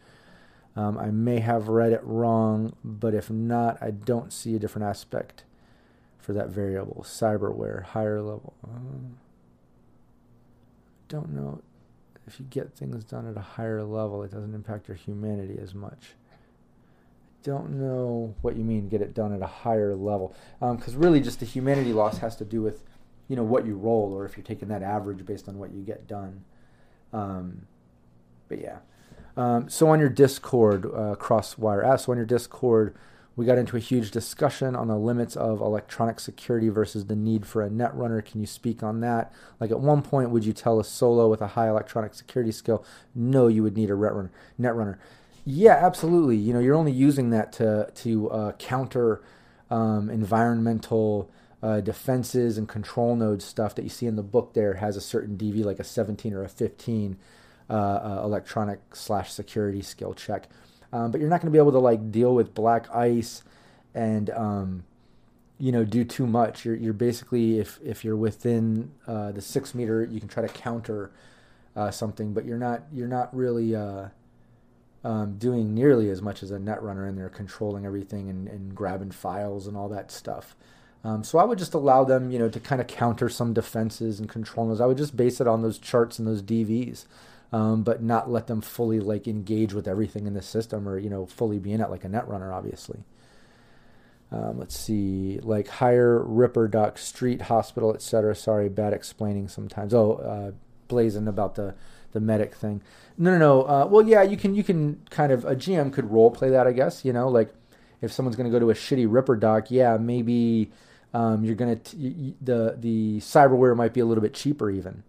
Um, I may have read it wrong, but if not, I don't see a different aspect for that variable. Cyberware, higher level. Uh, don't know if you get things done at a higher level, it doesn't impact your humanity as much. I don't know what you mean, get it done at a higher level. Because um, really, just the humanity loss has to do with, you know, what you roll, or if you're taking that average based on what you get done. Um, but yeah. Um, so on your Discord, uh, Crosswire asks, so on your Discord, we got into a huge discussion on the limits of electronic security versus the need for a netrunner. Can you speak on that? Like at one point, would you tell a solo with a high electronic security skill, no, you would need a netrunner? netrunner? Yeah, absolutely. You know, you're only using that to to uh, counter um, environmental uh, defenses and control node stuff that you see in the book. There has a certain DV, like a 17 or a 15 uh, uh, electronic slash security skill check. Um, but you're not going to be able to like deal with black ice and um, you know do too much. You're you're basically if if you're within uh, the six meter, you can try to counter uh, something, but you're not you're not really uh, um, doing nearly as much as a net runner in there, controlling everything and, and grabbing files and all that stuff. Um, so I would just allow them, you know, to kind of counter some defenses and control those. I would just base it on those charts and those DVs um, but not let them fully like engage with everything in the system or you know fully be in it like a net runner, obviously. Um, let's see, like higher Ripper Doc, Street Hospital, etc. Sorry, bad explaining sometimes. Oh, uh, blazing about the the medic thing. No, no, no. Uh, well, yeah, you can you can kind of a GM could role play that, I guess. You know, like if someone's going to go to a shitty Ripper Doc, yeah, maybe um, you're going to the the cyberware might be a little bit cheaper even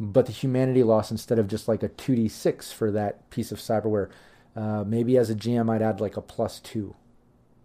but the humanity loss instead of just like a 2d6 for that piece of cyberware uh, maybe as a gm i'd add like a plus two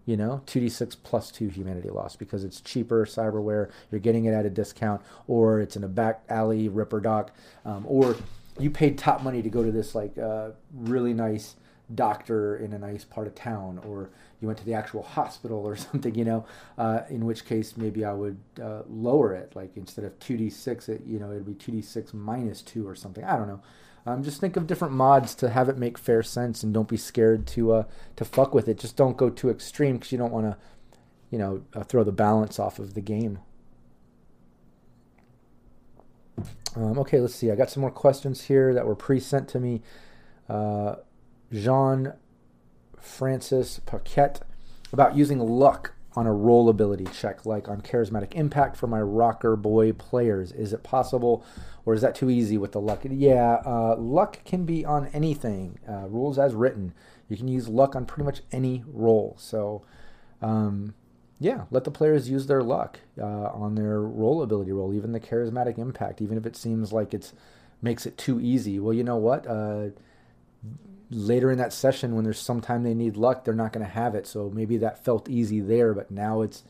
you know? 2d6 plus 2 humanity loss because it's cheaper cyberware you're getting it at a discount or it's in a back alley ripper doc um, or you paid top money to go to this like uh, really nice doctor in a nice part of town or you went to the actual hospital or something, you know, uh, in which case maybe I would uh, lower it. Like instead of 2d6, it, you know, it'd be 2d6 minus 2 or something. I don't know. Um, just think of different mods to have it make fair sense and don't be scared to uh, to fuck with it. Just don't go too extreme because you don't want to, you know, uh, throw the balance off of the game. Um, okay, let's see. I got some more questions here that were pre-sent to me. Uh, Jean Francis Paquette about using luck on a roll ability check, like on Charismatic Impact for my Rocker Boy players. Is it possible, or is that too easy with the luck? Yeah, uh, luck can be on anything. Uh, rules as written. You can use luck on pretty much any roll. So, um, yeah, let the players use their luck uh, on their roll ability roll, even the Charismatic Impact, even if it seems like it's makes it too easy. Well, you know what? Later in that session when there's some time they need luck, they're not going to have it. So maybe that felt easy there, but now it's,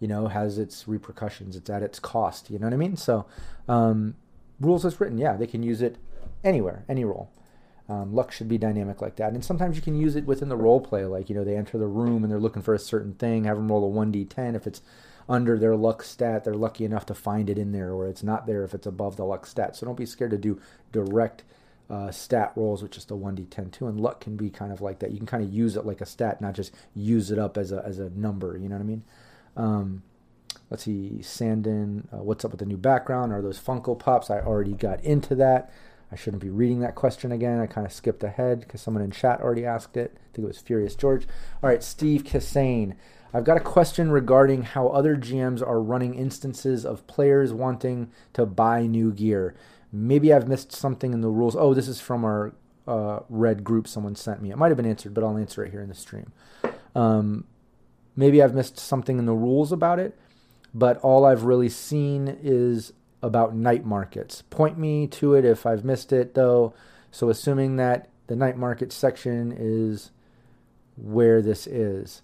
you know, has its repercussions. It's at its cost. You know what I mean? So, um, rules as written, yeah, they can use it anywhere, any role. Um, luck should be dynamic like that. And sometimes you can use it within the role play, like, you know, they enter the room and they're looking for a certain thing, have them roll a 1d10. If it's under their luck stat, they're lucky enough to find it in there, or it's not there if it's above the luck stat. So don't be scared to do direct uh, stat rolls with just a 1d10 too. And luck can be kind of like that. You can kind of use it like a stat, not just use it up as a, as a number. You know what I mean? Um, let's see, Sandin, uh, what's up with the new background? Are those Funko Pops? I already got into that. I shouldn't be reading that question again. I kind of skipped ahead because someone in chat already asked it. I think it was Furious George. All right, Steve Kassane. I've got a question regarding how other GMs are running instances of players wanting to buy new gear. Maybe I've missed something in the rules. Oh, this is from our uh, red group someone sent me. It might have been answered, but I'll answer it here in the stream. Um, maybe I've missed something in the rules about it, but all I've really seen is about night markets. Point me to it if I've missed it, though. So, assuming that the night market section is where this is,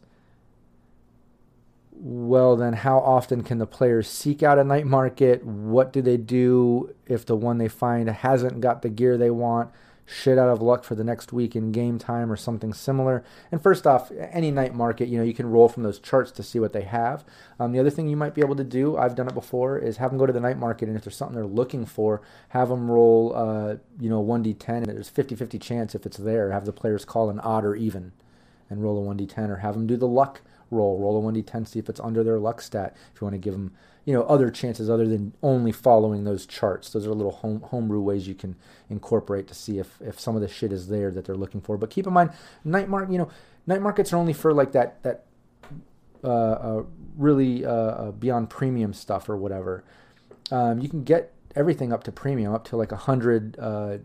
well, then how often can the players seek out a night market? What do they do if the one they find hasn't got the gear they want? shit out of luck for the next week in game time or something similar. And first off, any night market, you know, you can roll from those charts to see what they have. Um, the other thing you might be able to do, I've done it before, is have them go to the night market, and if there's something they're looking for, have them roll, uh, you know, 1d10, and there's 50-50 chance if it's there, have the players call an odd or even and roll a 1d10, or have them do the luck roll, roll a 1d10, see if it's under their luck stat, if you want to give them you know other chances other than only following those charts. Those are little home homebrew ways you can incorporate to see if if some of the shit is there that they're looking for. But keep in mind, night market you know night markets are only for like that that uh, uh, really uh, uh, beyond premium stuff or whatever. Um, you can get everything up to premium, up to like a hundred uh,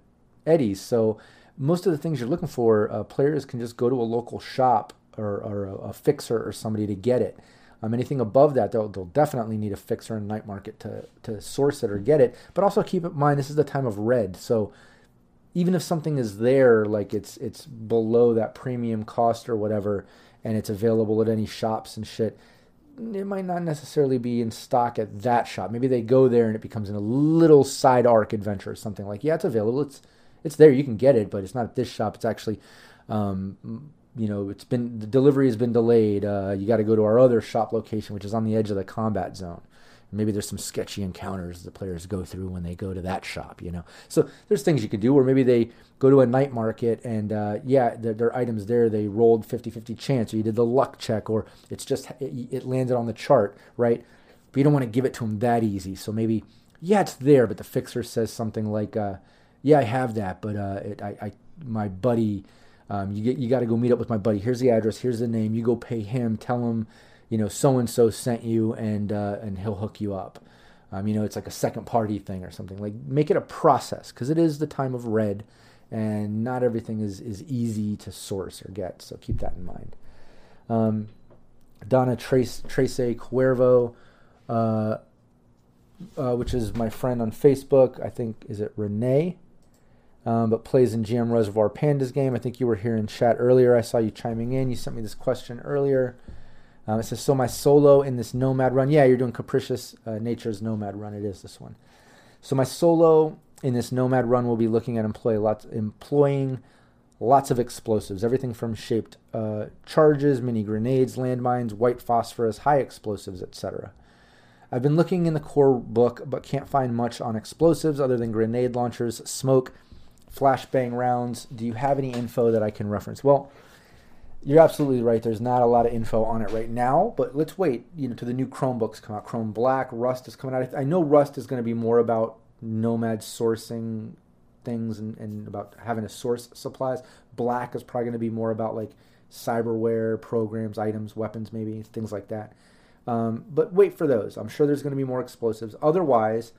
eddies. So most of the things you're looking for, uh, players can just go to a local shop or, or a, a fixer or somebody to get it. Um, anything above that, they'll, they'll definitely need a fixer in night market to, to source it or get it. But also keep in mind, this is the time of red. So even if something is there, like it's it's below that premium cost or whatever, and it's available at any shops and shit, it might not necessarily be in stock at that shop. Maybe they go there and it becomes in a little side arc adventure or something like. Yeah, it's available. It's it's there. You can get it, but it's not at this shop. It's actually um, you know, it's been the delivery has been delayed. Uh, you got to go to our other shop location, which is on the edge of the combat zone. Maybe there's some sketchy encounters the players go through when they go to that shop, you know. So there's things you could do, or maybe they go to a night market and uh, yeah, there, are items there. They rolled 50-50 chance, or you did the luck check, or it's just it, it landed on the chart, right? But you don't want to give it to them that easy. So maybe yeah, it's there, but the fixer says something like, uh, "Yeah, I have that, but uh, it, I, I my buddy." Um, you get you got to go meet up with my buddy. Here's the address. Here's the name. You go pay him. Tell him, you know, so and so sent you, and uh, and he'll hook you up. Um, you know, it's like a second party thing or something. Like make it a process because it is the time of red, and not everything is is easy to source or get. So keep that in mind. Um, Donna Trace Trace Cuervo, uh, uh, which is my friend on Facebook. I think is it Renee um, but plays in GM Reservoir Pandas game. I think you were here in chat earlier. I saw you chiming in. You sent me this question earlier. Um, it says, "So my solo in this Nomad run? Yeah, you're doing Capricious uh, Nature's Nomad run. It is this one. So my solo in this Nomad run will be looking at employ lots, employing lots of explosives, everything from shaped uh, charges, mini grenades, landmines, white phosphorus, high explosives, etc." I've been looking in the core book, but can't find much on explosives other than grenade launchers, smoke, flashbang rounds. Do you have any info that I can reference? Well, you're absolutely right. There's not a lot of info on it right now, but let's wait. You know, to the new Chromebooks come out. Chrome Black, Rust is coming out. I know Rust is going to be more about Nomad sourcing things and, and about having to source supplies. Black is probably going to be more about like cyberware, programs, items, weapons, maybe things like that. Um, but wait for those. I'm sure there's going to be more explosives. Otherwise,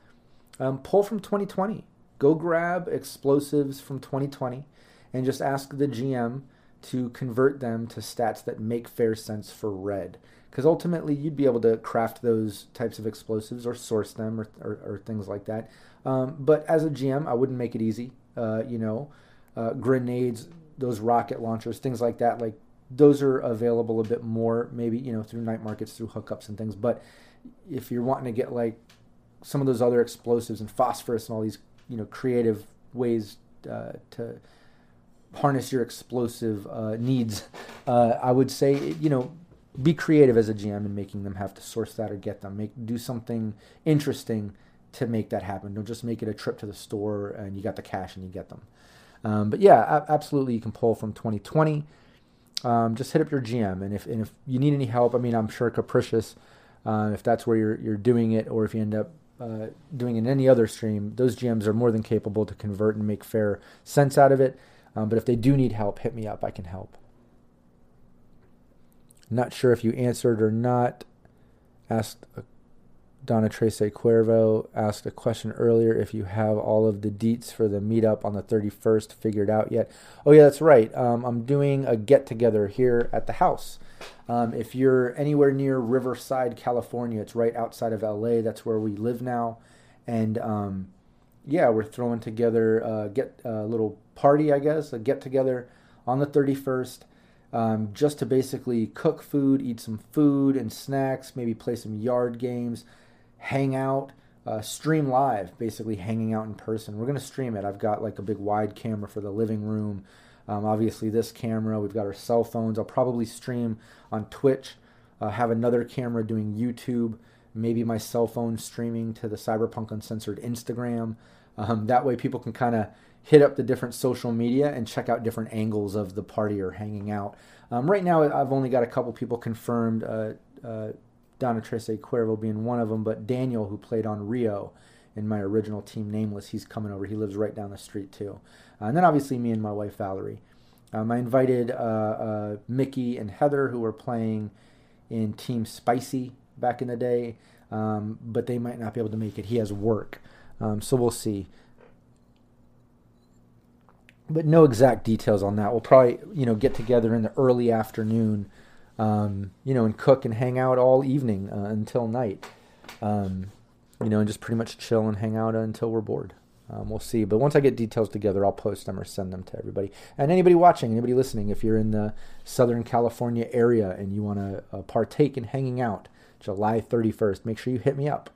um, pull from 2020 go grab explosives from 2020 and just ask the GM to convert them to stats that make fair sense for red. Because ultimately, you'd be able to craft those types of explosives or source them or, or, or things like that. Um, but as a GM, I wouldn't make it easy. Uh, you know, uh, grenades, those rocket launchers, things like that. Like those are available a bit more, maybe you know through night markets, through hookups and things. But if you're wanting to get like some of those other explosives and phosphorus and all these you know creative ways uh, to harness your explosive uh, needs, uh, I would say you know be creative as a GM in making them have to source that or get them. Make do something interesting to make that happen. Don't just make it a trip to the store and you got the cash and you get them. Um, but yeah, absolutely, you can pull from 2020. Um, just hit up your GM, and if and if you need any help, I mean, I'm sure Capricious, uh, if that's where you're you're doing it, or if you end up uh, doing in any other stream, those GMs are more than capable to convert and make fair sense out of it. Um, but if they do need help, hit me up. I can help. Not sure if you answered or not. Asked Donna Trace Cuervo asked a question earlier if you have all of the deets for the meetup on the 31st figured out yet. Oh, yeah, that's right. Um, I'm doing a get together here at the house. Um, if you're anywhere near Riverside, California, it's right outside of LA. That's where we live now. And um, yeah, we're throwing together a get a little party, I guess, a get together on the 31st. Um, just to basically cook food, eat some food and snacks, maybe play some yard games, hang out, uh, stream live, basically hanging out in person. We're to stream it. I've got like a big wide camera for the living room. Um, obviously, this camera. We've got our cell phones. I'll probably stream on Twitch, uh, have another camera doing YouTube, maybe my cell phone streaming to the Cyberpunk Uncensored Instagram. Um, that way, people can kind of hit up the different social media and check out different angles of the party or hanging out. Um, right now, I've only got a couple people confirmed. Uh, uh Donna Trece Cuervo being one of them, but Daniel, who played on Rio in my original team, Nameless, he's coming over. He lives right down the street too. Uh, and then obviously me and my wife Valerie. Um, I invited uh, uh, Mickey and Heather, who were playing in Team Spicy back in the day, um, but they might not be able to make it. He has work, um, so we'll see. But no exact details on that. We'll probably, you know, get together in the early afternoon um, you know, and cook and hang out all evening uh, until night. Um, you know, and just pretty much chill and hang out until we're bored. Um, we'll see. But once I get details together, I'll post them or send them to everybody. And anybody watching, anybody listening, if you're in the Southern California area and you want to uh, partake in hanging out July 31st, make sure you hit me up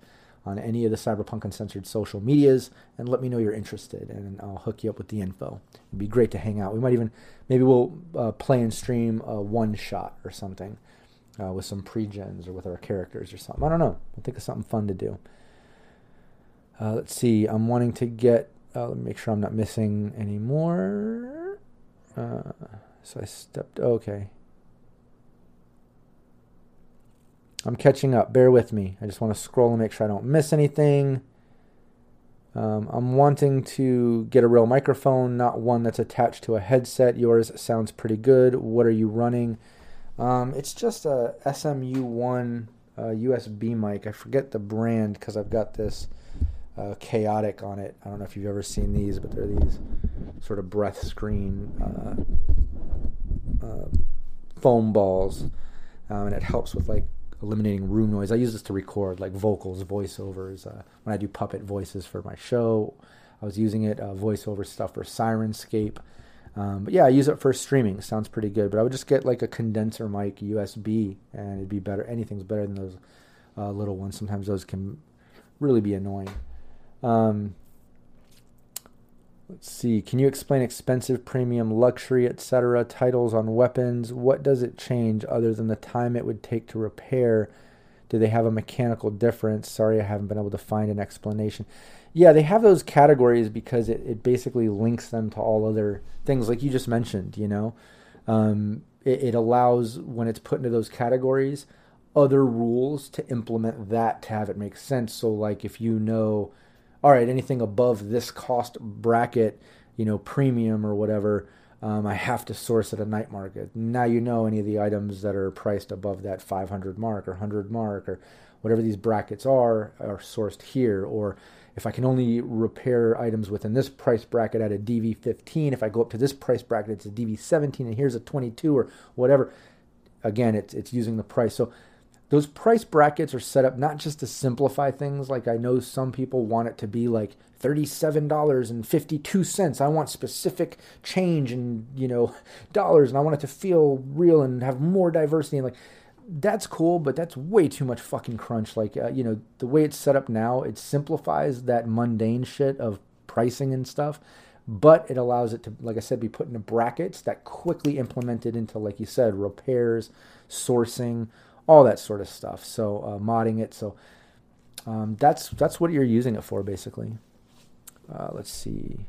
on any of the Cyberpunk Uncensored social medias and let me know you're interested, and I'll hook you up with the info. It'd be great to hang out. We might even, maybe we'll uh, play and stream a one shot or something uh, with some pre-gens or with our characters or something. I don't know. I'll think of something fun to do. Uh, let's see. I'm wanting to get, uh, let me make sure I'm not missing any more. Uh, so I stepped, okay. I'm catching up. Bear with me. I just want to scroll and make sure I don't miss anything. Um, I'm wanting to get a real microphone, not one that's attached to a headset. Yours sounds pretty good. What are you running? Um, it's just a SMU1 uh, USB mic. I forget the brand because I've got this uh, chaotic on it. I don't know if you've ever seen these, but they're these sort of breath screen uh, uh foam balls, um, and it helps with like eliminating room noise. I use this to record like vocals, voiceovers. Uh, when I do puppet voices for my show, I was using it uh, voiceover stuff for Sirenscape. Um, but yeah, I use it for streaming. Sounds pretty good. But I would just get like a condenser mic USB, and it'd be better. Anything's better than those uh, little ones. Sometimes those can really be annoying. Um, Let's see. Can you explain expensive, premium, luxury, etc. titles on weapons? What does it change other than the time it would take to repair? Do they have a mechanical difference? Sorry, I haven't been able to find an explanation. Yeah, they have those categories because it, it basically links them to all other things, like you just mentioned. You know, um, it, it allows when it's put into those categories other rules to implement that to have it make sense. So, like if you know all right, anything above this cost bracket, you know, premium or whatever, um, I have to source at a night market. Now you know any of the items that are priced above that 500 mark or 100 mark or whatever these brackets are are sourced here. Or if I can only repair items within this price bracket at a DV15, if I go up to this price bracket, it's a DV17, and here's a 22 or whatever. Again, it's it's using the price. So those price brackets are set up not just to simplify things. Like I know some people want it to be like $37.52. I want specific change in, you know, dollars and I want it to feel real and have more diversity and like that's cool, but that's way too much fucking crunch. Like, uh, you know, the way it's set up now, it simplifies that mundane shit of pricing and stuff, but it allows it to, like I said, be put into brackets that quickly implemented into, like you said, repairs, sourcing, all that sort of stuff. So uh, modding it. So um, that's that's what you're using it for, basically. Uh, let's see.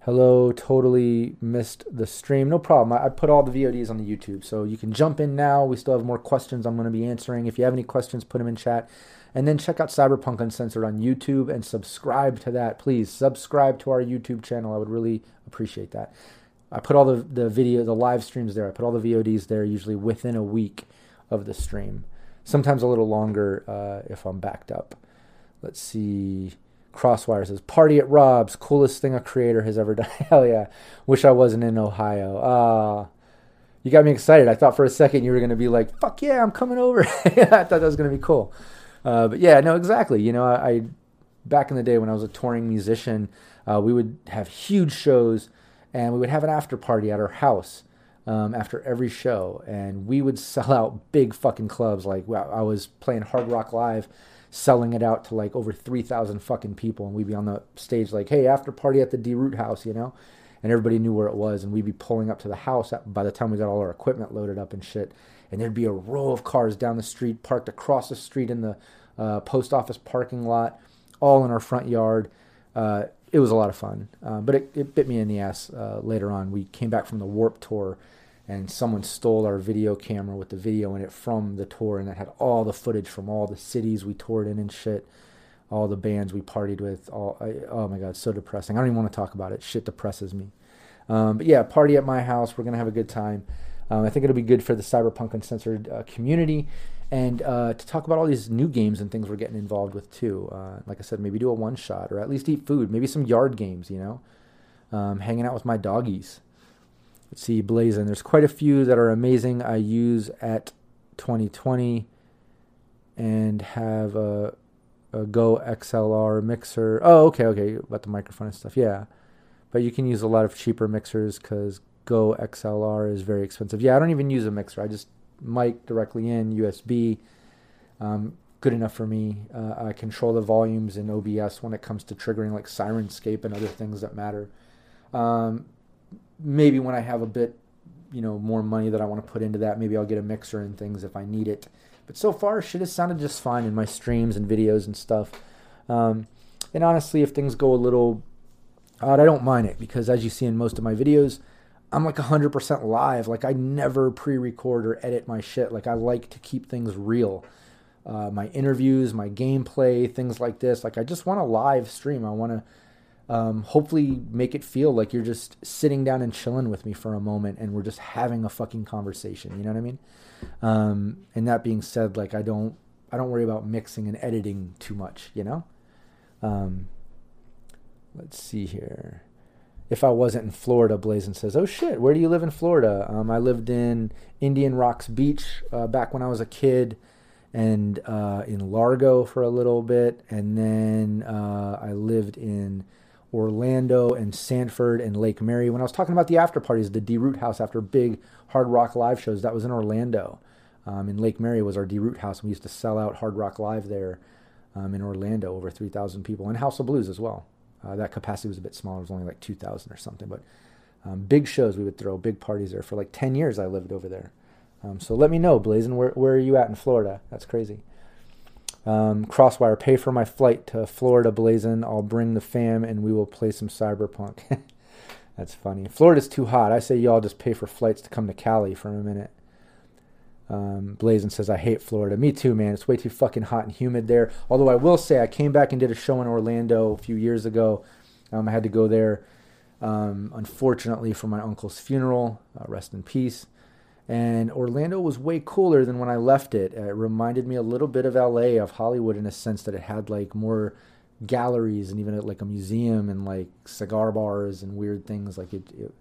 Hello, totally missed the stream. No problem. I, I, put all the VODs on the YouTube, so you can jump in now. We still have more questions I'm going to be answering. If you have any questions, put them in chat. And then check out Cyberpunk Uncensored on YouTube and subscribe to that. Please subscribe to our YouTube channel. I would really appreciate that. I put all the, the video, the live streams there. I put all the VODs there usually within a week of the stream. Sometimes a little longer uh, if I'm backed up. Let's see. Crosswire says, Party at Rob's, coolest thing a creator has ever done. Hell yeah. Wish I wasn't in Ohio. Ah. you got me excited. I thought for a second you were to be like, fuck yeah, I'm coming over. I thought that was to be cool. Uh, but yeah, no, exactly. You know, I, I, back in the day when I was a touring musician, uh, we would have huge shows and we would have an after party at our house. Um, after every show, and we would sell out big fucking clubs. Like I was playing Hard Rock Live, selling it out to like over 3,000 fucking people. And we'd be on the stage like, hey, after party at the D Root house, you know? And everybody knew where it was. And we'd be pulling up to the house by the time we got all our equipment loaded up and shit. And there'd be a row of cars down the street, parked across the street in the uh, post office parking lot, all in our front yard. Uh, it was a lot of fun. Uh, but it, it, bit me in the ass uh, later on. We came back from the Warp Tour and someone stole our video camera with the video in it from the tour and that had all the footage from all the cities we toured in and shit all the bands we partied with all I, oh my god so depressing. I don't even want to talk about it. Shit depresses me. Um, but yeah party at my house. We're gonna have a good time. Um, i think it'll be good for the cyberpunk uncensored uh, community and uh, to talk about all these new games and things we're getting involved with too. Uh, like i said maybe do a one shot or at least eat food maybe some yard games you know? Um, hanging out with my doggies Let's see, Blazing. There's quite a few that are amazing. I use at 2020 and have a, a GoXLR mixer. Oh, okay, okay, about the microphone and stuff. Yeah, but you can use a lot of cheaper mixers because GoXLR is very expensive. Yeah, I don't even use a mixer. I just mic directly in USB. Um, good enough for me. Uh, I control the volumes in OBS when it comes to triggering like Sirenscape and other things that matter. Um, maybe when I have a bit, you know, more money that I want to put into that, maybe I'll get a mixer and things if I need it. But so far, shit has sounded just fine in my streams and videos and stuff. Um, and honestly, if things go a little odd, I don't mind it because as you see in most of my videos, I'm like 100% live. Like I never pre-record or edit my shit. Like I like to keep things real. Uh, my interviews, my gameplay, things like this. Like I just want to live stream. I want to um, hopefully make it feel like you're just sitting down and chilling with me for a moment and we're just having a fucking conversation you know what i mean? Um, and that being said like i don't i don't worry about mixing and editing too much you know? Um, let's see here. If i wasn't in florida blazin says oh shit where do you live in florida? Um, i lived in indian rocks beach uh, back when i was a kid and uh, in largo for a little bit. And then uh, i lived in Orlando and Sanford and Lake Mary. When I was talking about the after parties, the D Root House after big hard rock live shows, that was in Orlando. Um, in Lake Mary was our D Root House. We used to sell out Hard Rock Live there um, in Orlando, over 3,000 people, and House of Blues as well. Uh, that capacity was a bit smaller, it was only like 2,000 or something. But um, big shows we would throw, big parties there. For like 10 years I lived over there. Um, so let me know, Blazin, where, where are you at in Florida? That's crazy. Um, Crosswire, pay for my flight to Florida Blazin. I'll bring the fam and we will play some Cyberpunk. That's funny. Florida's too hot. I say y'all just pay for flights to come to Cali for a minute. Um, says, I hate Florida. Me too, man. It's way too fucking hot and humid there. Although I will say, I came back and did a show in Orlando a few years ago. Um, I had to go there, um, unfortunately, for my uncle's funeral. Uh, rest in peace. And Orlando was way cooler than when I left it. It reminded me a little bit of LA, of Hollywood, in a sense that it had like more galleries and even like a museum and like cigar bars and weird things. Like it, it,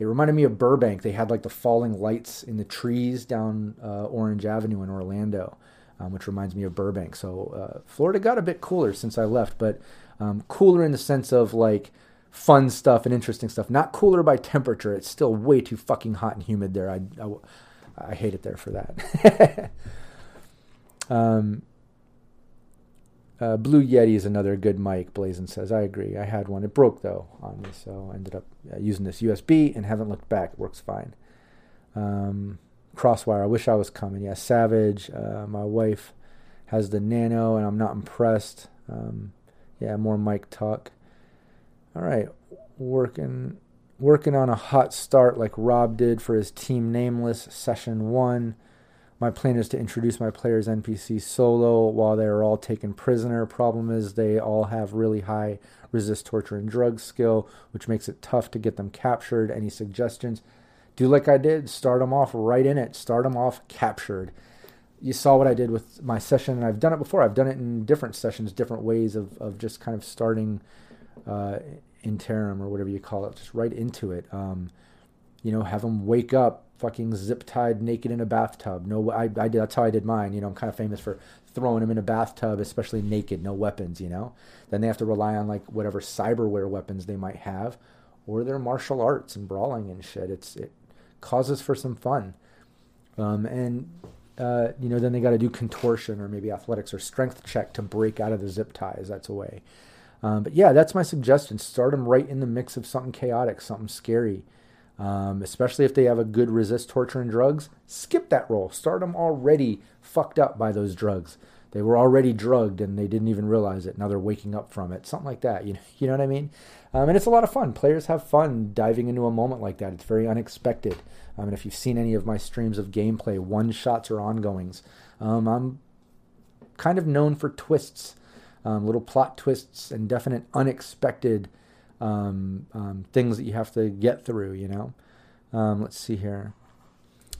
it reminded me of Burbank. They had like the falling lights in the trees down uh, Orange Avenue in Orlando. um, which reminds me of Burbank. So uh, Florida got a bit cooler since I left, but um, cooler in the sense of like fun stuff and interesting stuff. Not cooler by temperature. It's still way too fucking hot and humid there. I, I, I hate it there for that. um, uh, Blue Yeti is another good mic, Blazin says. I agree. I had one. It broke, though, on me, so I ended up uh, using this USB and haven't looked back. It works fine. Um, Crosswire, I wish I was coming. Yeah, Savage. Uh, my wife has the Nano, and I'm not impressed. Um, yeah, more mic talk. All right, working working on a hot start like Rob did for his Team Nameless Session 1. My plan is to introduce my players NPC solo while they are all taken prisoner. Problem is they all have really high resist torture and drug skill, which makes it tough to get them captured. Any suggestions? Do like I did, start them off right in it. Start them off captured. You saw what I did with my session, and I've done it before. I've done it in different sessions, different ways of, of just kind of starting uh, interim or whatever you call it, just right into it. Um, you know, have them wake up fucking zip tied naked in a bathtub. No, I, I did. That's how I did mine. You know, I'm kind of famous for throwing them in a bathtub, especially naked, no weapons. You know, then they have to rely on like whatever cyberware weapons they might have, or their martial arts and brawling and shit. It's it causes for some fun, um, and uh, you know, then they got to do contortion or maybe athletics or strength check to break out of the zip ties. That's a way. Um, but yeah, that's my suggestion. Start them right in the mix of something chaotic, something scary. Um, especially if they have a good resist torture and drugs. Skip that role. Start them already fucked up by those drugs. They were already drugged and they didn't even realize it. Now they're waking up from it. Something like that. You know, you know what I mean? Um, and it's a lot of fun. Players have fun diving into a moment like that. It's very unexpected. I mean, if you've seen any of my streams of gameplay, one shots or ongoings, um, I'm kind of known for twists um, little plot twists and definite unexpected um, um, things that you have to get through, you know. Um, let's see here.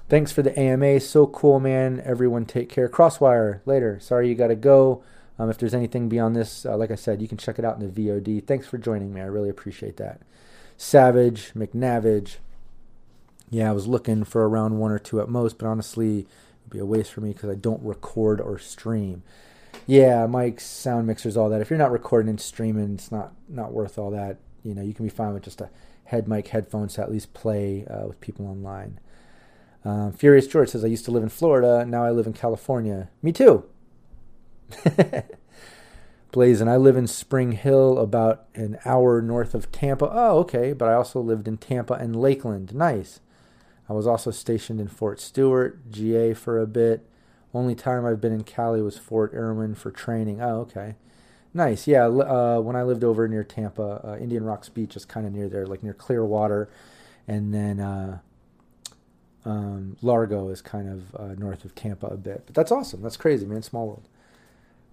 Thanks for the AMA. So cool, man. Everyone take care. Crosswire, later. Sorry you got to go. Um, if there's anything beyond this, uh, like I said, you can check it out in the VOD. Thanks for joining me. I really appreciate that. Savage, McNavage. Yeah, I was looking for around one or two at most, but honestly, it'd be a waste for me because I don't record or stream. Yeah, mics, sound mixers, all that. If you're not recording and streaming, it's not not worth all that. You know, you can be fine with just a head mic, headphones to at least play uh, with people online. Um, Furious George says, I used to live in Florida. Now I live in California. Me too. Blazing, I live in Spring Hill, about an hour north of Tampa. Oh, okay. But I also lived in Tampa and Lakeland. Nice. I was also stationed in Fort Stewart, GA for a bit. Only time I've been in Cali was Fort Irwin for training. Oh, okay. Nice. Yeah. Uh, when I lived over near Tampa, uh, Indian Rocks Beach is kind of near there, like near Clearwater. And then uh, um, Largo is kind of uh, north of Tampa a bit. But that's awesome. That's crazy, man. Small world.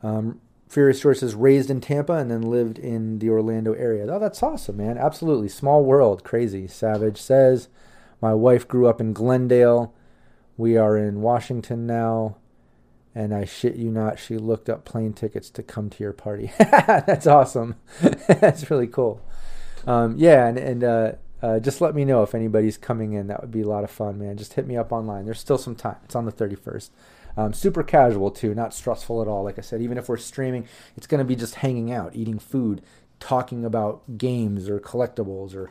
Um, Furious George says raised in Tampa and then lived in the Orlando area. Oh, that's awesome, man. Absolutely. Small world. Crazy. Savage says, My wife grew up in Glendale. We are in Washington now and I shit you not, she looked up plane tickets to come to your party. That's awesome. That's really cool. Um, yeah, and, and uh, uh, just let me know if anybody's coming in. That would be a lot of fun, man. Just hit me up online. There's still some time. It's on the 31st. Um, super casual, too, not stressful at all. Like I said, even if we're streaming, it's going to be just hanging out, eating food, talking about games or collectibles or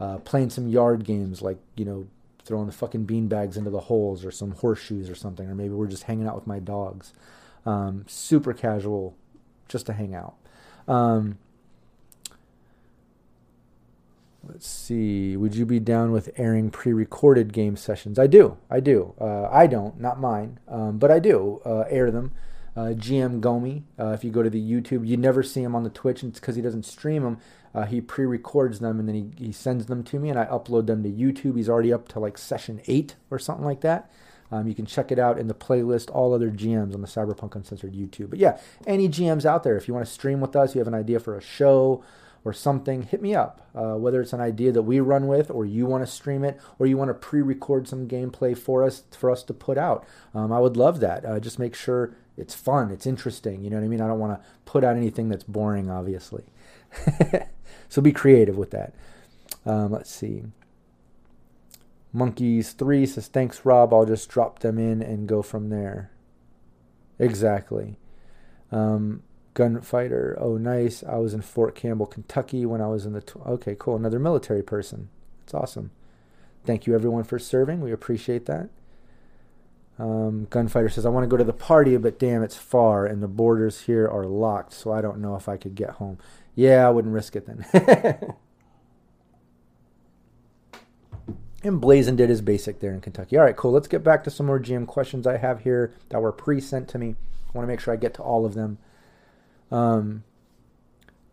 uh, playing some yard games like, you know, throwing the fucking bean bags into the holes or some horseshoes or something, or maybe we're just hanging out with my dogs. Um, super casual, just to hang out. Um, let's see. Would you be down with airing pre-recorded game sessions? I do. I do. Uh, I don't, not mine, um, but I do uh, air them. Uh, GM Gomi, uh, if you go to the YouTube, you never see him on the Twitch, and it's because he doesn't stream them. Uh, he pre-records them and then he, he sends them to me and I upload them to YouTube. He's already up to like session eight or something like that. Um, you can check it out in the playlist, all other GMs on the Cyberpunk Uncensored YouTube. But yeah, any GMs out there, if you want to stream with us, you have an idea for a show or something, hit me up. Uh, whether it's an idea that we run with, or you want to stream it, or you want to pre-record some gameplay for us for us to put out, um, I would love that. Uh, just make sure it's fun, it's interesting. You know what I mean? I don't want to put out anything that's boring, obviously. So be creative with that. Um, let's see. Monkeys 3 says, Thanks, Rob. I'll just drop them in and go from there. Exactly. Um, gunfighter. Oh, nice. I was in Fort Campbell, Kentucky when I was in the. Tw- okay, cool. Another military person. That's awesome. Thank you, everyone, for serving. We appreciate that. Um, Gunfighter says, I want to go to the party, but damn, it's far, and the borders here are locked, so I don't know if I could get home. Yeah, I wouldn't risk it then. and Blazin did his basic there in Kentucky. All right, cool. Let's get back to some more GM questions I have here that were pre sent to me. I want to make sure I get to all of them. Um,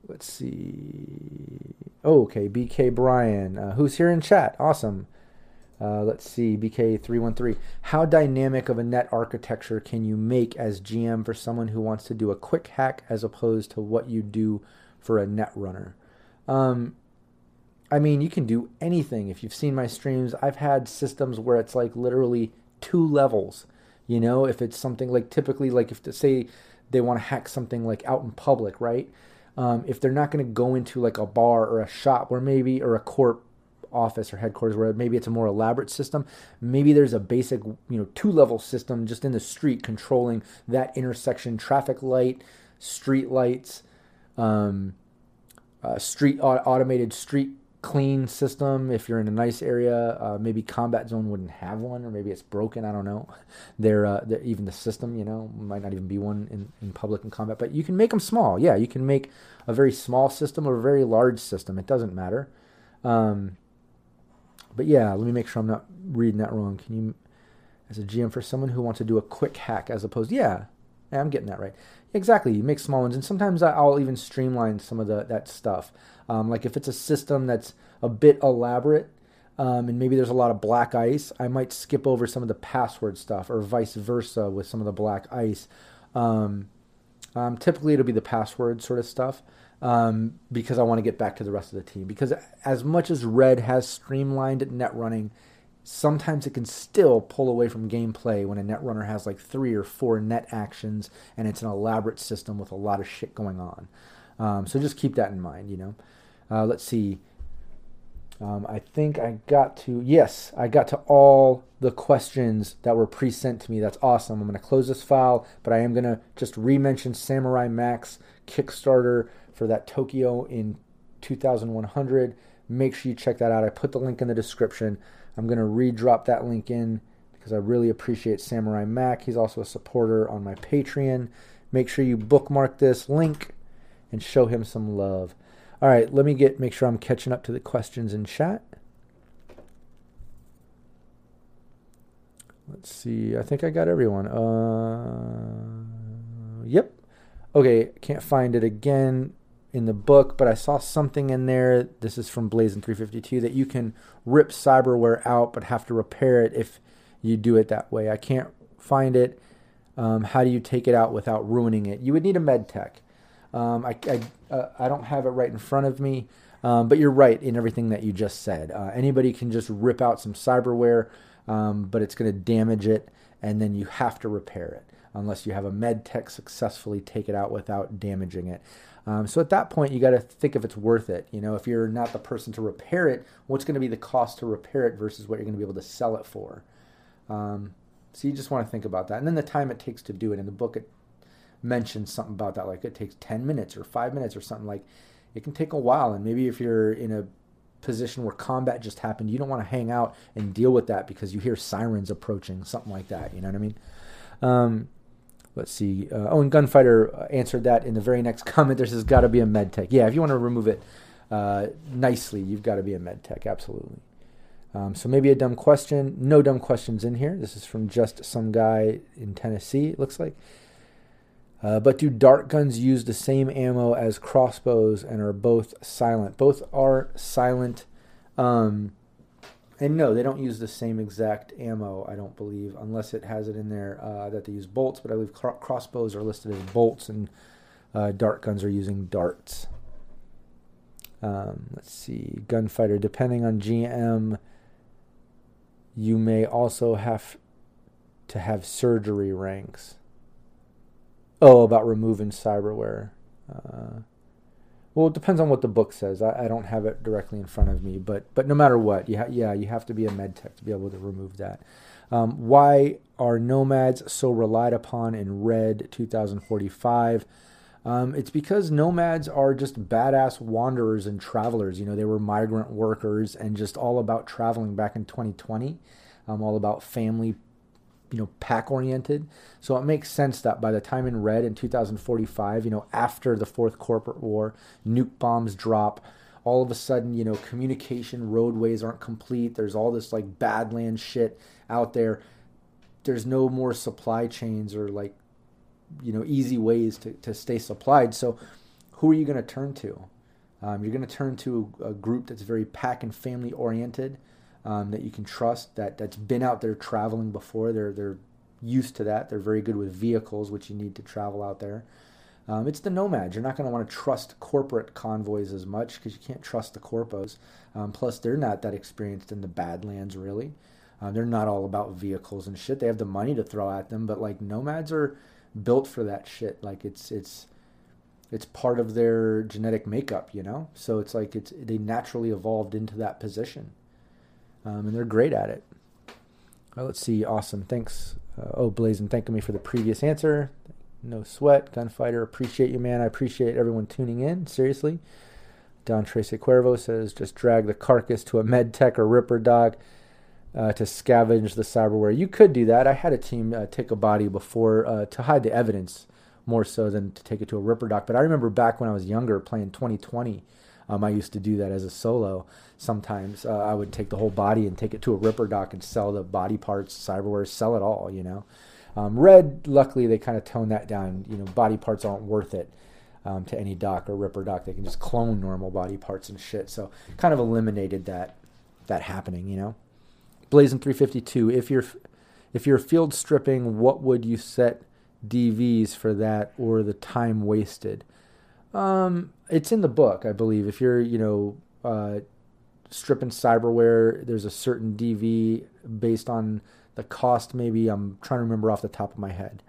let's see. Oh, okay, BK Brian, uh, who's here in chat. Awesome. Uh, let's see, BK313. How dynamic of a net architecture can you make as GM for someone who wants to do a quick hack as opposed to what you do for a net runner? Um, I mean, you can do anything. If you've seen my streams, I've had systems where it's like literally two levels. You know, if it's something like typically, like if to say they want to hack something like out in public, right? Um, if they're not going to go into like a bar or a shop where maybe or a court office or headquarters where maybe it's a more elaborate system. Maybe there's a basic you know two level system just in the street controlling that intersection traffic light street lights um, uh, street automated street clean system. If you're in a nice area uh, maybe combat zone wouldn't have one or maybe it's broken. I don't know. They're, uh, even the system you know might not even be one in, in public and combat but you can make them small. Yeah you can make a very small system or a very large system. It doesn't matter. Um, but yeah, let me make sure I'm not reading that wrong. Can you, as a GM, for someone who wants to do a quick hack as opposed, yeah, yeah I'm getting that right. Exactly, you make small ones, and sometimes I'll even streamline some of the that stuff. Um, like if it's a system that's a bit elaborate, um, and maybe there's a lot of black ice, I might skip over some of the password stuff, or vice versa with some of the black ice. Um, um typically, it'll be the password sort of stuff um, because I want to get back to the rest of the team. Because as much as Red has streamlined net running, sometimes it can still pull away from gameplay when a net runner has like three or four net actions and it's an elaborate system with a lot of shit going on. Um, so just keep that in mind, you know. Uh, let's see. Um, I think I got to, yes, I got to all the questions that were pre sent to me. That's awesome. I'm going to close this file, but I am going to just re mention Samurai Max Kickstarter for that Tokyo in 2100. Make sure you check that out. I put the link in the description. I'm going to re-drop that link in because I really appreciate Samurai Mac. He's also a supporter on my Patreon. Make sure you bookmark this link and show him some love. All right, let me get make sure I'm catching up to the questions in chat. Let's see. I think I got everyone. Uh, yep. Okay, can't find it again in the book, but I saw something in there. This is from Blazin 352 that you can rip cyberware out, but have to repair it if you do it that way. I can't find it. Um, how do you take it out without ruining it? You would need a med tech. Um, I, I, uh, I don't have it right in front of me, um, but you're right in everything that you just said. Uh, anybody can just rip out some cyberware, um, but it's going to damage it, and then you have to repair it unless you have a med tech successfully take it out without damaging it. Um, so at that point, you got to think if it's worth it. You know, if you're not the person to repair it, what's going to be the cost to repair it versus what you're going to be able to sell it for. Um, so you just want to think about that, and then the time it takes to do it. In the book, it mentions something about that, like it takes ten minutes or five minutes or something. Like it can take a while, and maybe if you're in a position where combat just happened, you don't want to hang out and deal with that because you hear sirens approaching, something like that. You know what I mean? Um, let's see. Uh, oh, and Gunfighter uh, answered that in the very next comment. There says, got to be a med tech. Yeah, if you want to remove it uh, nicely, you've got to be a med tech. Absolutely. Um, so maybe a dumb question. No dumb questions in here. This is from just some guy in Tennessee, it looks like. Uh, but do dart guns use the same ammo as crossbows and are both silent? Both are silent. Um, and no, they don't use the same exact ammo, I don't believe, unless it has it in there uh, that they use bolts. But I believe cr- crossbows are listed as bolts, and uh, dart guns are using darts. Um, let's see, gunfighter. Depending on GM, you may also have to have surgery ranks. Oh, about removing cyberware. Uh, well, it depends on what the book says. I, I, don't have it directly in front of me, but but no matter what, you ha- yeah, you have to be a med tech to be able to remove that. Um, why are nomads so relied upon in Red 2045? Um, it's because nomads are just badass wanderers and travelers. You know, they were migrant workers and just all about traveling back in 2020, um, all about family, you know, pack oriented. So it makes sense that by the time in Red in 2045, you know, after the fourth corporate war, nuke bombs drop. All of a sudden, you know, communication roadways aren't complete. There's all this like badland shit out there. There's no more supply chains or like you know easy ways to, to stay supplied. So who are you going to turn to? Um, you're going to turn to a, a, group that's very pack and family oriented, um, that you can trust, that that's been out there traveling before. They're they're used to that. They're very good with vehicles, which you need to travel out there. Um, it's the nomads. You're not going to want to trust corporate convoys as much because you can't trust the corpos. Um, plus, they're not that experienced in the Badlands, really. Uh, they're not all about vehicles and shit. They have the money to throw at them, but like nomads are built for that shit. Like it's it's it's part of their genetic makeup, you know. So it's like it's they naturally evolved into that position, um, and they're great at it. Well, let's see. Awesome. Thanks. Uh, oh, Blazing, thanking me for the previous answer. No sweat, gunfighter. Appreciate you, man. I appreciate everyone tuning in. Seriously. Don Tracy Cuervo says, just drag the carcass to a med tech or ripper doc uh, to scavenge the cyberware. You could do that. I had a team uh, take a body before uh, to hide the evidence more so than to take it to a Ripper Doc. But I remember back when I was younger playing 2020, um, I used to do that as a solo. Sometimes uh, I would take the whole body and take it to a Ripper Doc and sell the body parts, cyberware, sell it all, you know. Um, Red, luckily, they kind of toned that down. You know, body parts aren't worth it. Um, to any dock or ripper doc, they can just clone normal body parts and shit. So kind of eliminated that that happening, you know. Blazing 352. If you're if you're field stripping, what would you set DVs for that or the time wasted? Um, it's in the book, I believe. If you're, you know, uh, stripping cyberware, there's a certain DV based on the cost. Maybe I'm trying to remember off the top of my head,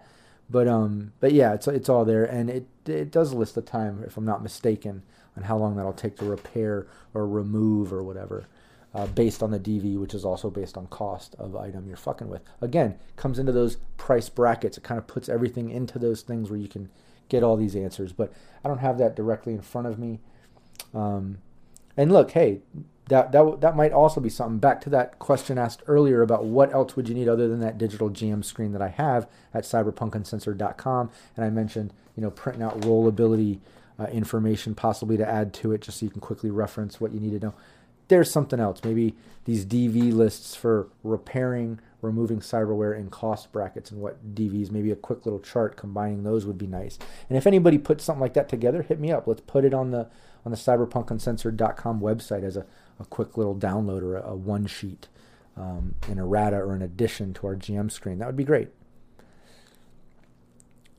but um, but yeah, it's it's all there, and it it does list the time, if I'm not mistaken, on how long that'll take to repair or remove or whatever uh, based on the DV, which is also based on cost of item you're fucking with. Again, comes into those price brackets. It kind of puts everything into those things where you can get all these answers. But I don't have that directly in front of me. Um, and look, hey, that that that might also be something. Back to that question asked earlier about what else would you need other than that digital GM screen that I have at cyberpunkuncensored.com, and I mentioned you know printing out rollability uh, information possibly to add to it just so you can quickly reference what you need to know there's something else. Maybe these DV lists for repairing, removing cyberware in cost brackets and what DVs, maybe a quick little chart combining those would be nice. And if anybody puts something like that together, hit me up. Let's put it on the on the cyberpunkuncensored.com website as a, a quick little download or a, a one sheet, um, an errata or an addition to our GM screen. That would be great.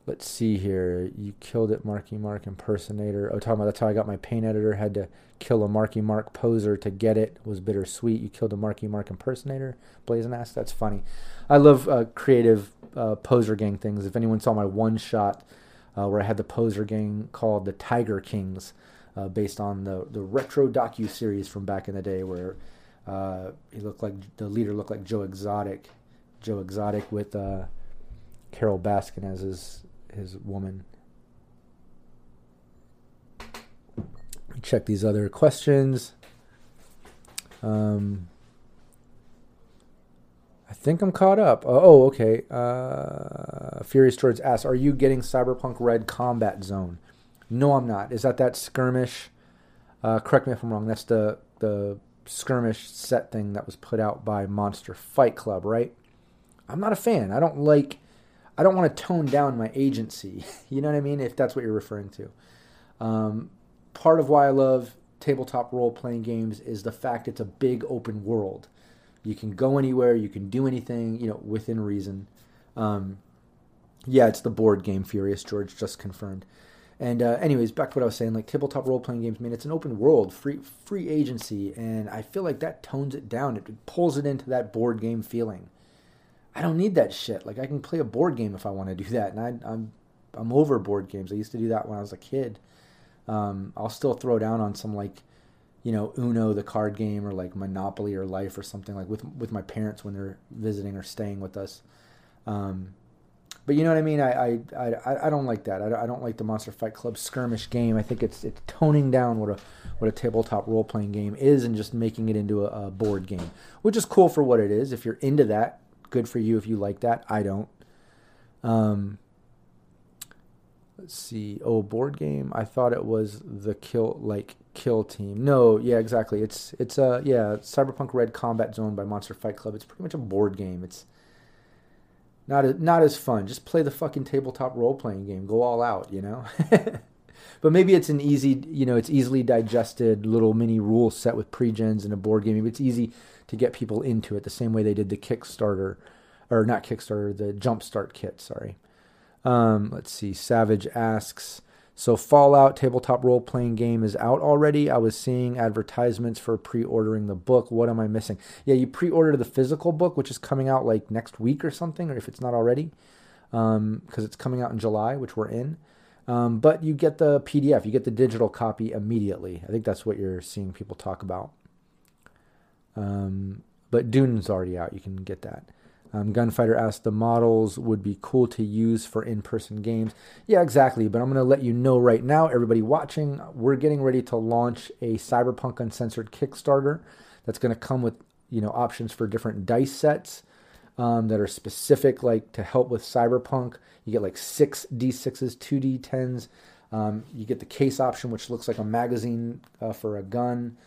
Let's see here. You killed it, Marky Mark impersonator. Oh, talking about that's how I got my paint editor. Had to kill a Marky Mark poser to get it. was bittersweet. You killed a Marky Mark impersonator. Blazing ass. That's funny. I love uh, creative uh, poser gang things. If anyone saw my one shot uh, where I had the poser gang called the Tiger Kings, uh, based on the the retro docu series from back in the day, where uh, he looked like the leader looked like Joe Exotic, Joe Exotic with uh, Carole Baskin as his his woman. Check these other questions. Um, I think I'm caught up. Oh, oh okay. Uh, Furious George asks, "Are you getting Cyberpunk Red Combat Zone?" No, I'm not. Is that that skirmish? Uh, correct me if I'm wrong. That's the the skirmish set thing that was put out by Monster Fight Club, right? I'm not a fan. I don't like I don't want to tone down my agency. You know what I mean? If that's what you're referring to. Um, part of why I love tabletop role playing games is the fact it's a big open world. You can go anywhere, you can do anything, you know, within reason. Um, yeah, it's the board game Furious George just confirmed. And uh, anyways, back to what I was saying, like tabletop role playing games, man, it's an open world, free free agency, and I feel like that tones it down. It pulls it into that board game feeling. I don't need that shit. Like I can play a board game if I want to do that, and I, I'm, I'm over board games. I used to do that when I was a kid. Um, I'll still throw down on some like you know, Uno, the card game, or like Monopoly or Life or something like with with my parents when they're visiting or staying with us. Um, but you know what I mean? I I, I, I don't like that. I, I don't like the Monster Fight Club skirmish game. I think it's it's toning down what a what a tabletop role playing game is and just making it into a, a board game, which is cool for what it is. If you're into that, good for you. If you like that, I don't. Um, Oh, board game. I thought it was the kill like kill team. No, yeah, exactly. It's it's a uh, yeah, Cyberpunk Red Combat Zone by Monster Fight Club. It's pretty much a board game. It's not a, not as fun. Just play the fucking tabletop role playing game. Go all out, you know. but maybe it's an easy, you know, it's easily digested little mini rule set with pre-gens and a board game. Maybe it's easy to get people into it the same way they did the Kickstarter, or not Kickstarter, the Jumpstart kit. Sorry. Um, let's see. Savage asks, so Fallout tabletop role playing game is out already. I was seeing advertisements for pre-ordering the book. What am I missing? Yeah, you pre-order the physical book, which is coming out like next week or something, or if it's not already, because um, it's coming out in July, which we're in. Um, but you get the PDF, you get the digital copy immediately. I think that's what you're seeing people talk about. Um, but Dune's already out. You can get that. Um, Gunfighter asked, the models would be cool to use for in person games. Yeah, exactly. But I'm going to let you know right now, everybody watching, we're getting ready to launch a Cyberpunk Uncensored Kickstarter that's going to come with you know options for different dice sets um, that are specific, like to help with Cyberpunk. You get like six D6s, two D10s. Um, you get the case option, which looks like a magazine uh, for a gun.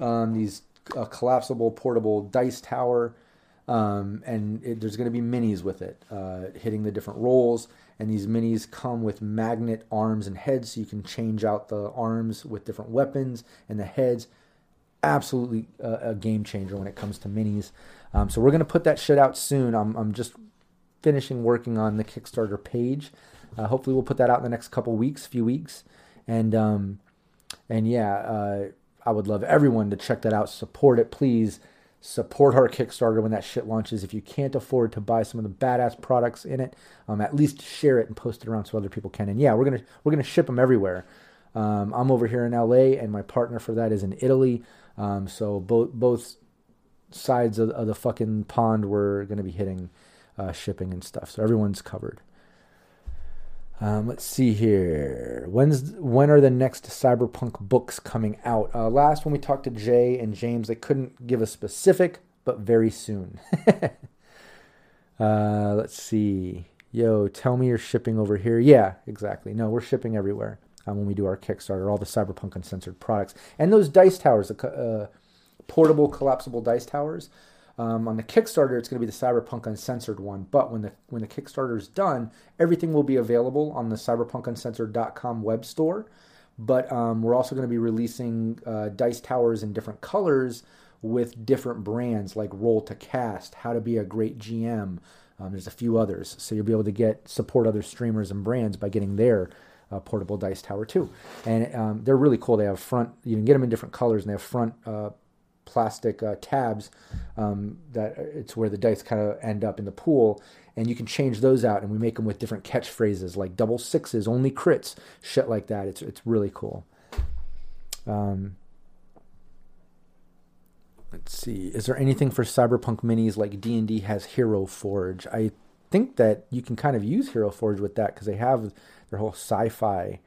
Um, these uh, collapsible portable dice tower. Um, and it, there's going to be minis with it, uh, hitting the different roles. And these minis come with magnet arms and heads, so you can change out the arms with different weapons and the heads. Absolutely a, a game changer when it comes to minis. Um, so we're going to put that shit out soon. I'm, I'm just finishing working on the Kickstarter page. Uh, hopefully, we'll put that out in the next couple weeks, few weeks, and um, and yeah, uh, I would love everyone to check that out, support it, please support our Kickstarter when that shit launches. If you can't afford to buy some of the badass products in it, um, at least share it and post it around so other people can. And yeah, we're gonna we're gonna ship them everywhere. Um, I'm over here in LA, and my partner for that is in Italy. Um, so both both sides of, of, the fucking pond we're gonna be hitting uh, shipping and stuff. So everyone's covered. Um, let's see here. When's when are the next cyberpunk books coming out? Uh, last when we talked to Jay and James, they couldn't give a specific, but very soon. uh, let's see. Yo, tell me you're shipping over here. Yeah, exactly. No, we're shipping everywhere um, when we do our Kickstarter. All the cyberpunk uncensored products and those dice towers, the uh, portable collapsible dice towers. Um, on the Kickstarter, it's going to be the Cyberpunk Uncensored one. But when the when the Kickstarter is done, everything will be available on the CyberpunkUncensored.com web store. But um, we're also going to be releasing uh, dice towers in different colors with different brands like Roll to Cast, How to Be a Great GM. Um, there's a few others, so you'll be able to get support other streamers and brands by getting their uh, portable dice tower too. And um, they're really cool. They have front. You can get them in different colors, and they have front uh, plastic uh, tabs um, that it's where the dice kind of end up in the pool and you can change those out and we make them with different catchphrases like double sixes only crits shit like that. It's it's really cool. Um, let's see. Is there anything for cyberpunk minis like d&d has hero forge? I think that you can kind of use hero forge with that because they have their whole sci-fi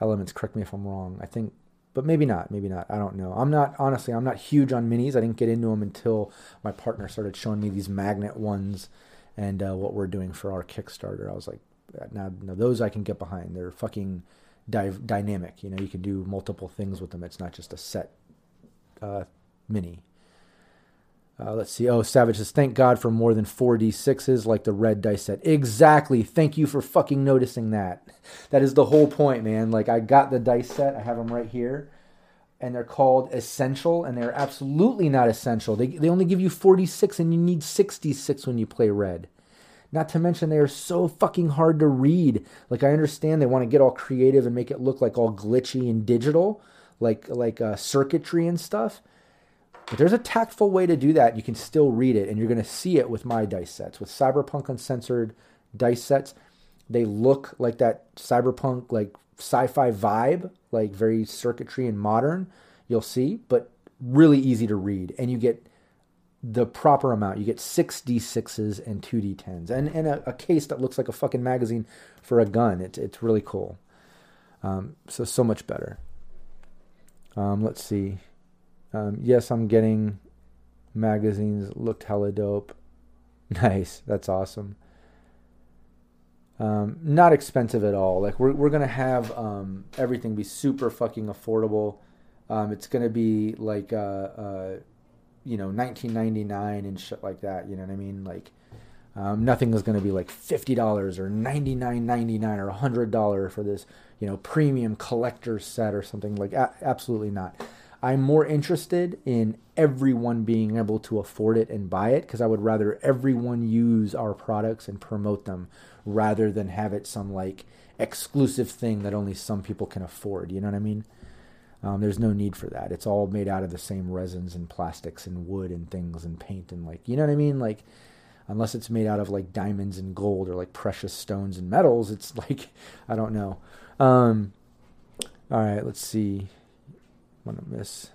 elements. Correct me if i'm wrong. I think but maybe not. Maybe not. I don't know. I'm not honestly. I'm not huge on minis. I didn't get into them until my partner started showing me these magnet ones and uh, what we're doing for our Kickstarter. I was like, now, now those I can get behind. They're fucking dynamic. You know, you can do multiple things with them. It's not just a set uh, mini. Uh, let's see. Oh, Savage says, thank God for more than 4d6s like the red dice set. Exactly. Thank you for fucking noticing that. That is the whole point, man. Like, I got the dice set. I have them right here. And they're called essential, and they're absolutely not essential. They, they only give you 46, and you need 66 when you play red. Not to mention, they are so fucking hard to read. Like, I understand they want to get all creative and make it look like all glitchy and digital, like, like uh, circuitry and stuff but there's a tactful way to do that. You can still read it, and you're going to see it with my dice sets. With Cyberpunk Uncensored dice sets, they look like that cyberpunk, like sci fi vibe, like very circuitry and modern. you'll see, but really easy to read. And you get the proper amount. You get six D6s and two D10s, and, and a, a case that looks like a fucking magazine for a gun. It's, it's really cool. Um, so, so much better. Um, let's see. Um, yes, I'm getting magazines. Looked hella dope. Nice. That's awesome. Um, not expensive at all. Like we're we're gonna have um, everything be super fucking affordable. Um, it's gonna be like uh, uh, you know 1999 and shit like that. You know what I mean? Like um, nothing is gonna be like fifty dollars or ninety nine ninety nine or hundred dollar for this you know premium collector set or something like. A- absolutely not. I'm more interested in everyone being able to afford it and buy it because I would rather everyone use our products and promote them rather than have it some like exclusive thing that only some people can afford. You know what I mean? Um, there's no need for that. It's all made out of the same resins and plastics and wood and things and paint and like, you know what I mean? Like, unless it's made out of like diamonds and gold or like precious stones and metals, it's like, I don't know. Um, all right, let's see. I'm gonna miss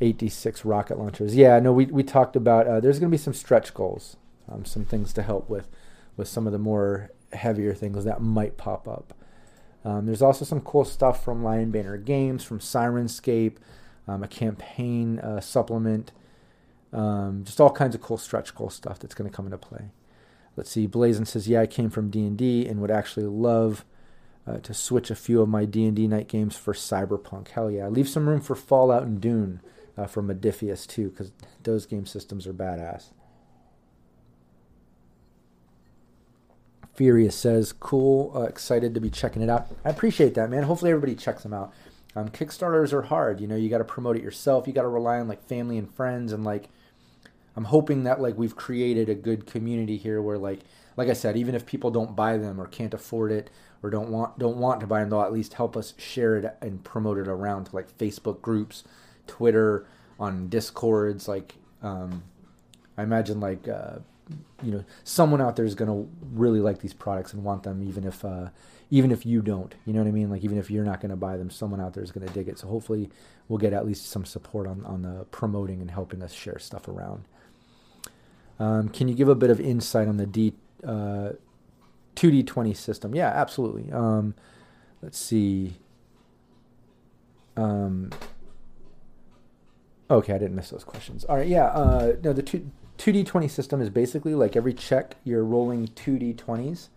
86 rocket launchers. Yeah, no, we we talked about. Uh, there's gonna be some stretch goals, um, some things to help with with some of the more heavier things that might pop up. Um, there's also some cool stuff from Lion Banner Games, from Syrinscape, um, a campaign uh, supplement, um, just all kinds of cool stretch goal stuff that's going to come into play. Let's see. Blazon says, "Yeah, I came from D and D and would actually love uh, to switch a few of my D&D night games for Cyberpunk. Hell yeah. Leave some room for Fallout and Dune uh, for Modiphius too, because those game systems are badass. Furious says, cool, uh, excited to be checking it out. I appreciate that, man. Hopefully everybody checks them out. Um, Kickstarters are hard. You know, you got to promote it yourself. You got to rely on like family and friends. And like, I'm hoping that like we've created a good community here where like, like I said, even if people don't buy them or can't afford it, or don't want don't want to buy them, they'll at least help us share it and promote it around to like Facebook groups, Twitter, on Discords. Like um, I imagine like uh, you know someone out there is gonna really like these products and want them, even if uh, even if you don't. You know what I mean? Like even if you're not gonna buy them, someone out there is gonna dig it. So hopefully we'll get at least some support on on the promoting and helping us share stuff around. Um, can you give a bit of insight on the D? Uh, 2D20 system. Yeah, absolutely. Um, let's see. Um, okay, I didn't miss those questions. All right, yeah. Uh, no, the two, 2D20 system is basically like every check you're rolling 2D20s,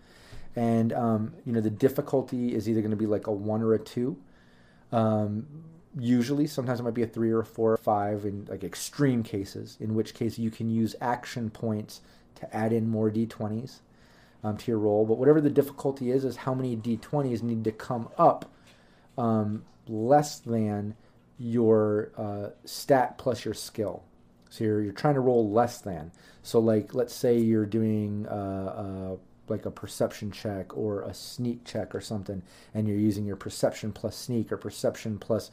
and um, you know the difficulty is either going to be like a one or a two. Um, usually, sometimes it might be a three or a four or five in like extreme cases, in which case you can use action points to add in more D20s um, to your roll. But whatever the difficulty is, is how many d20s need to come up um, less than your uh, stat plus your skill. So you're, you're trying to roll less than. So like let's say you're doing uh, uh, like a perception check or a sneak check or something, and you're using your perception plus sneak or perception plus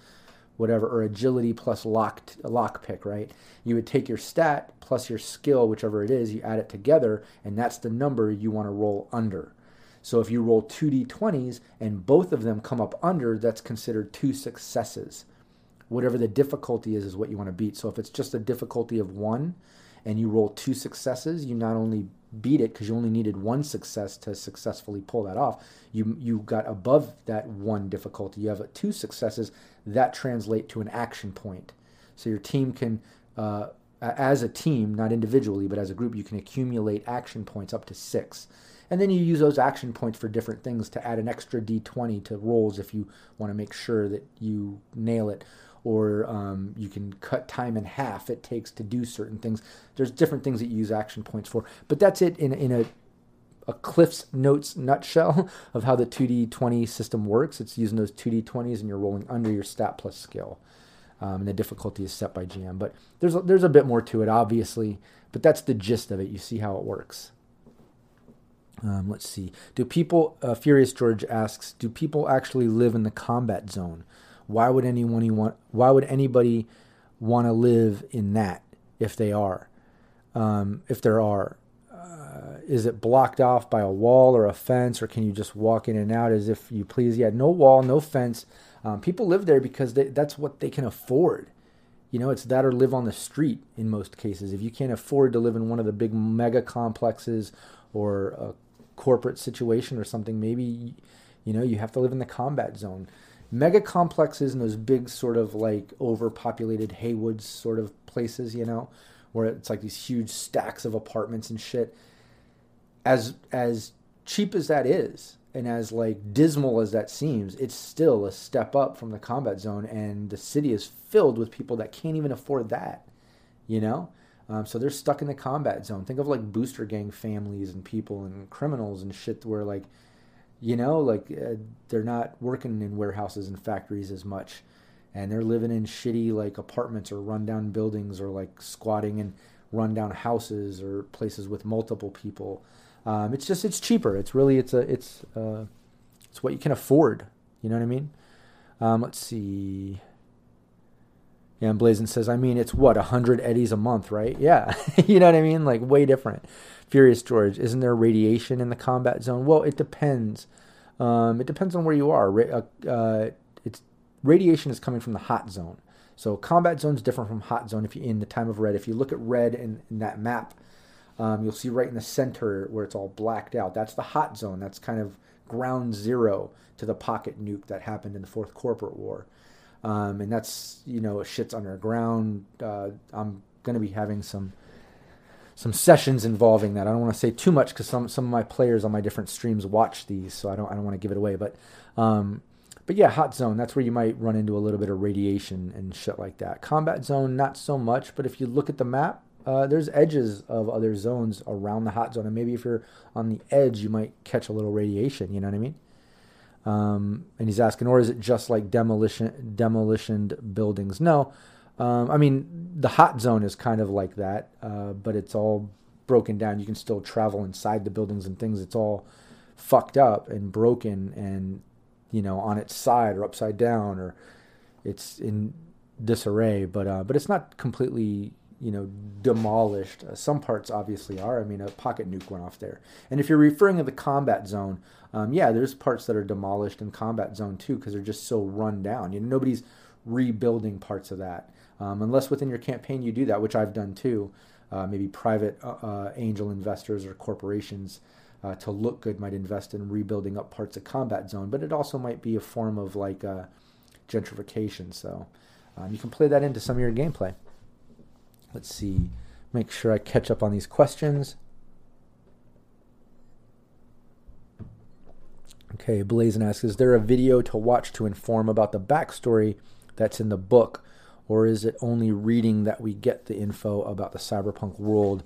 whatever, or agility plus lock lock pick, right? You would take your stat plus your skill, whichever it is, you add it together, and that's the number you want to roll under. So if you roll two d20s and both of them come up under, that's considered two successes. Whatever the difficulty is, is what you want to beat. So if it's just a difficulty of one and you roll two successes, you not only beat it because you only needed one success to successfully pull that off. You you got above that one difficulty. You have two successes that translate to an action point. So your team can, uh, as a team, not individually, but as a group, you can accumulate action points up to six. And then you use those action points for different things to add an extra d20 to rolls if you want to make sure that you nail it or um, you can cut time in half it takes to do certain things. There's different things that you use action points for, but that's it in in a a Cliff's Notes nutshell of how the 2D20 system works. It's using those 2D20s and you're rolling under your stat plus skill. Um, and the difficulty is set by GM. But there's a, there's a bit more to it, obviously. But that's the gist of it. You see how it works. Um, let's see. Do people? Uh, Furious George asks. Do people actually live in the combat zone? Why would anyone want? Why would anybody want to live in that if they are? Um, if there are, uh, is it blocked off by a wall or a fence, or can you just walk in and out as if you please? Yeah, no wall, no fence. Um, people live there because they, that's what they can afford. You know, it's that or live on the street in most cases. If you can't afford to live in one of the big mega complexes or a corporate situation or something, maybe, you know, you have to live in the combat zone. Mega complexes and those big sort of like overpopulated Heywoods sort of places, you know, where it's like these huge stacks of apartments and shit. As as cheap as that is, and as like dismal as that seems, it's still a step up from the combat zone, and the city is filled with people that can't even afford that. You know, um, so they're stuck in the combat zone. Think of like booster gang families and people and criminals and shit where like, you know, like uh, they're not working in warehouses and factories as much, and they're living in shitty like apartments or rundown buildings or like squatting in rundown houses or places with multiple people. Um, it's just it's cheaper. It's really it's a it's uh, it's what you can afford. You know what I mean? Um, let's see. Yeah, and Blazin says, I mean, it's what, a 100 eddies a month, right? Yeah. you know what I mean? Like, way different. Furious George, isn't there radiation in the combat zone? Well, it depends. Um, it depends on where you are. Ra- uh, uh, it's Radiation is coming from the hot zone. So, combat zone is different from hot zone if you in the time of red. If you look at red in, in that map, um, you'll see right in the center where it's all blacked out. That's the hot zone. That's kind of ground zero to the pocket nuke that happened in the Fourth Corporate War. Um, and that's you know shit's underground. Uh, I'm going to be having some some sessions involving that. I don't want to say too much because some some of my players on my different streams watch these, so I don't I don't want to give it away. But um, but yeah, hot zone. That's where you might run into a little bit of radiation and shit like that. Combat zone, not so much. But if you look at the map, uh, there's edges of other zones around the hot zone, and maybe if you're on the edge, you might catch a little radiation. You know what I mean? Um, and he's asking, or is it just like demolition demolitioned buildings? No, um, I mean the hot zone is kind of like that, uh, but it's all broken down. You can still travel inside the buildings and things. It's all fucked up and broken, and you know on its side or upside down, or it's in disarray. But uh, but it's not completely you know, demolished. Uh, some parts obviously are. I mean, a pocket nuke went off there. And if you're referring to the combat zone, um, yeah, there's parts that are demolished in combat zone too because they're just so run down. You know, nobody's rebuilding parts of that um, unless within your campaign you do that, which I've done too. Uh, maybe private uh, uh angel investors or corporations uh, to look good might invest in rebuilding up parts of combat zone, but it also might be a form of like uh, gentrification. So um, you can play that into some of your gameplay. Let's see. Make sure I catch up on these questions. Okay, Blazin asks Is there a video to watch to inform about the backstory that's in the book? Or is it only reading that we get the info about the cyberpunk world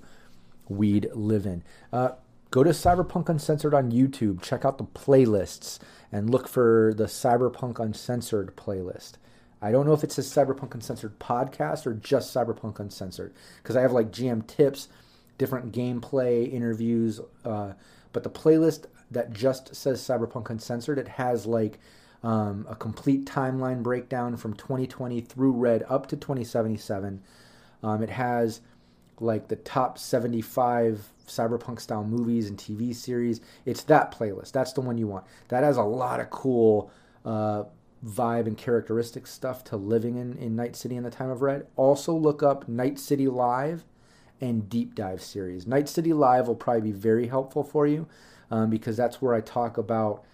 we'd live in? Uh, go to Cyberpunk Uncensored on YouTube, check out the playlists, and look for the Cyberpunk Uncensored playlist. I don't know if it's a Cyberpunk Uncensored podcast or just Cyberpunk Uncensored because I have like GM tips, different gameplay interviews, uh, but the playlist that just says Cyberpunk Uncensored, it has like um, a complete timeline breakdown from 2020 through Red up to 2077. Um, it has like the top 75 cyberpunk style movies and TV series. It's that playlist. That's the one you want. That has a lot of cool uh, vibe and characteristic stuff to living in, in Night City in the Time of Red. Also, look up Night City Live and Deep Dive series. Night City Live will probably be very helpful for you um, because that's where I talk about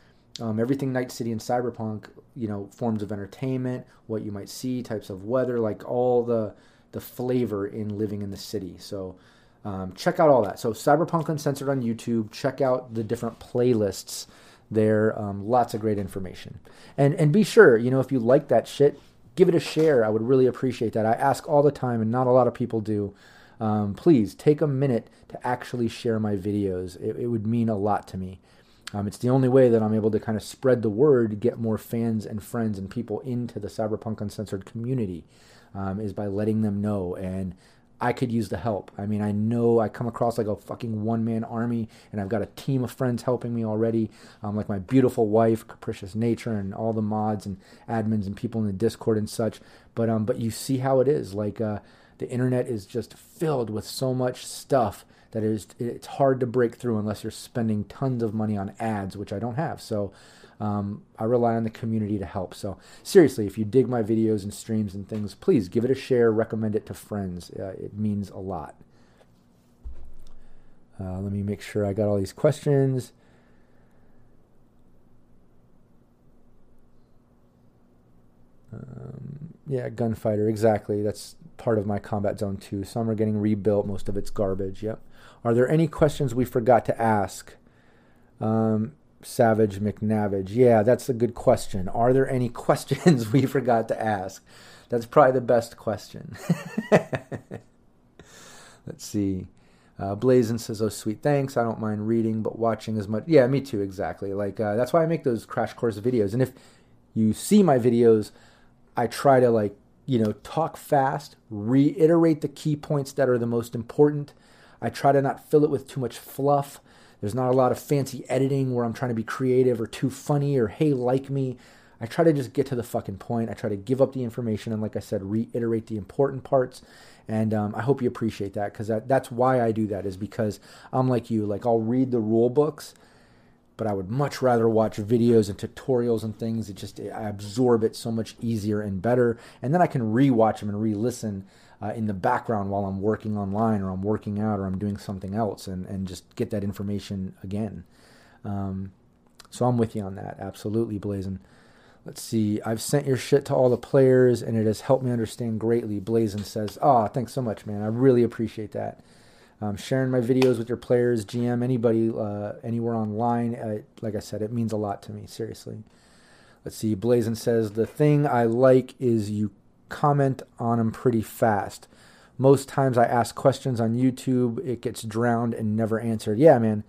um, everything Night City and Cyberpunk, you know, forms of entertainment, what you might see, types of weather, like all the the flavor in living in the city. So um, check out all that. So Cyberpunk Uncensored on YouTube. Check out the different playlists there. Um, lots of great information. And and be sure, you know, if you like that shit, give it a share. I would really appreciate that. I ask all the time, and not a lot of people do. Um, please take a minute to actually share my videos. It, it would mean a lot to me. Um, it's the only way that I'm able to kind of spread the word, get more fans and friends and people into the Cyberpunk Uncensored community, um, is by letting them know. And I could use the help. I mean, I know I come across like a fucking one man army, and I've got a team of friends helping me already, um, like my beautiful wife, Capricious Nature, and all the mods and admins and people in the Discord and such. But um, but you see how it is. Like uh, the internet is just filled with so much stuff that is it's hard to break through unless you're spending tons of money on ads, which I don't have. So um, I rely on the community to help. So seriously, if you dig my videos and streams and things, please give it a share, recommend it to friends. Uh, it means a lot. Uh, let me make sure I got all these questions. Um, yeah, gunfighter, exactly. That's part of my combat zone too. Some are getting rebuilt, most of it's garbage. Yep. Are there any questions we forgot to ask? Um, Savage McNavage. Yeah, that's a good question. Are there any questions we forgot to ask? That's probably the best question. Let's see. Uh, says, "Oh, sweet, thanks. I don't mind reading, but watching as much. Yeah, me too. Exactly. Like uh, that's why I make those crash course videos. And if you see my videos, I try to like you know talk fast, reiterate the key points that are the most important. I try to not fill it with too much fluff. There's not a lot of fancy editing where I'm trying to be creative or too funny or hey, like me. I try to just get to the fucking point. I try to give up the information and, like I said, reiterate the important parts. And um, I hope you appreciate that because that, that's why I do that is because I'm like you. Like I'll read the rule books, but I would much rather watch videos and tutorials and things. It just I absorb it so much easier and better, and then I can rewatch them and re-listen uh, in the background while I'm working online or I'm working out or I'm doing something else, and and just get that information again. Um, so I'm with you on that, absolutely, Blazing. Let's see. I've sent your shit to all the players, and it has helped me understand greatly. Blazin says, "Ah, oh, thanks so much, man. I really appreciate that. Um, sharing my videos with your players, GM, anybody, uh, anywhere online. Uh, like I said, it means a lot to me. Seriously. Let's see. Blazin says the thing I like is you comment on them pretty fast. Most times I ask questions on YouTube, it gets drowned and never answered. Yeah, man.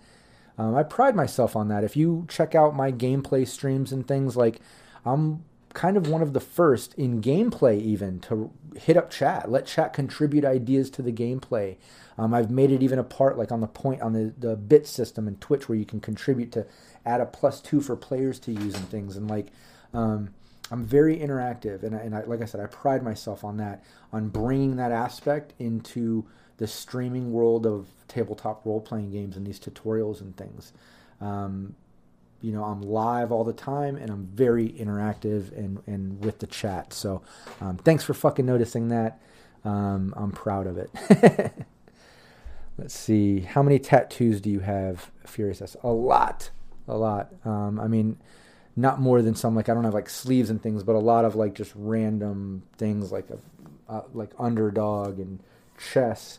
Um, I pride myself on that. If you check out my gameplay streams and things like I'm kind of one of the first in gameplay even to hit up chat let chat contribute ideas to the gameplay um, i've made it even a part like on the point on the, the bit system and twitch where you can contribute to add a plus two for players to use and things and like um, i'm very interactive and, I, and I, like i said i pride myself on that on bringing that aspect into the streaming world of tabletop role-playing games and these tutorials and things um, you know I'm live all the time and I'm very interactive and and with the chat. So um, thanks for fucking noticing that. Um, I'm proud of it. Let's see, how many tattoos do you have, Furious S? A lot, a lot. Um, I mean, not more than some. Like I don't have like sleeves and things, but a lot of like just random things like a uh, like underdog and chess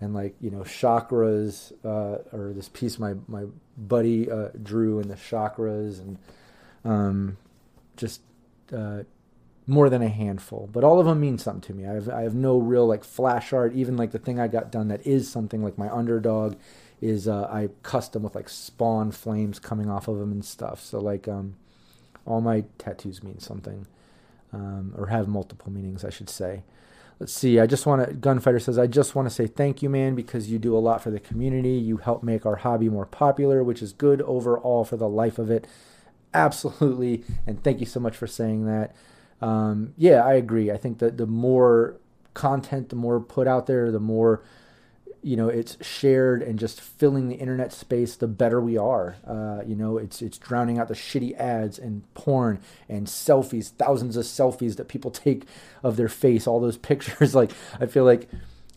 and like you know chakras uh, or this piece my my buddy uh, drew in the chakras and um, just uh, more than a handful. But all of them mean something to me. I have, I have no real like flash art. Even like the thing i got done that is something like my underdog is uh, i custom with like spawn flames coming off of them and stuff. So like um, all my tattoos mean something um, or have multiple meanings i should say Let's see. I just want to, Gunfighter says, I just want to say thank you, man, because you do a lot for the community. You help make our hobby more popular, which is good overall for the life of it. Absolutely. And thank you so much for saying that. Um, yeah, I agree. I think that the more content, the more put out there, the more you know it's shared and just filling the internet space the better we are. Uh, you know it's it's drowning out the shitty ads and porn and selfies thousands of selfies that people take of their face all those pictures. Like i feel like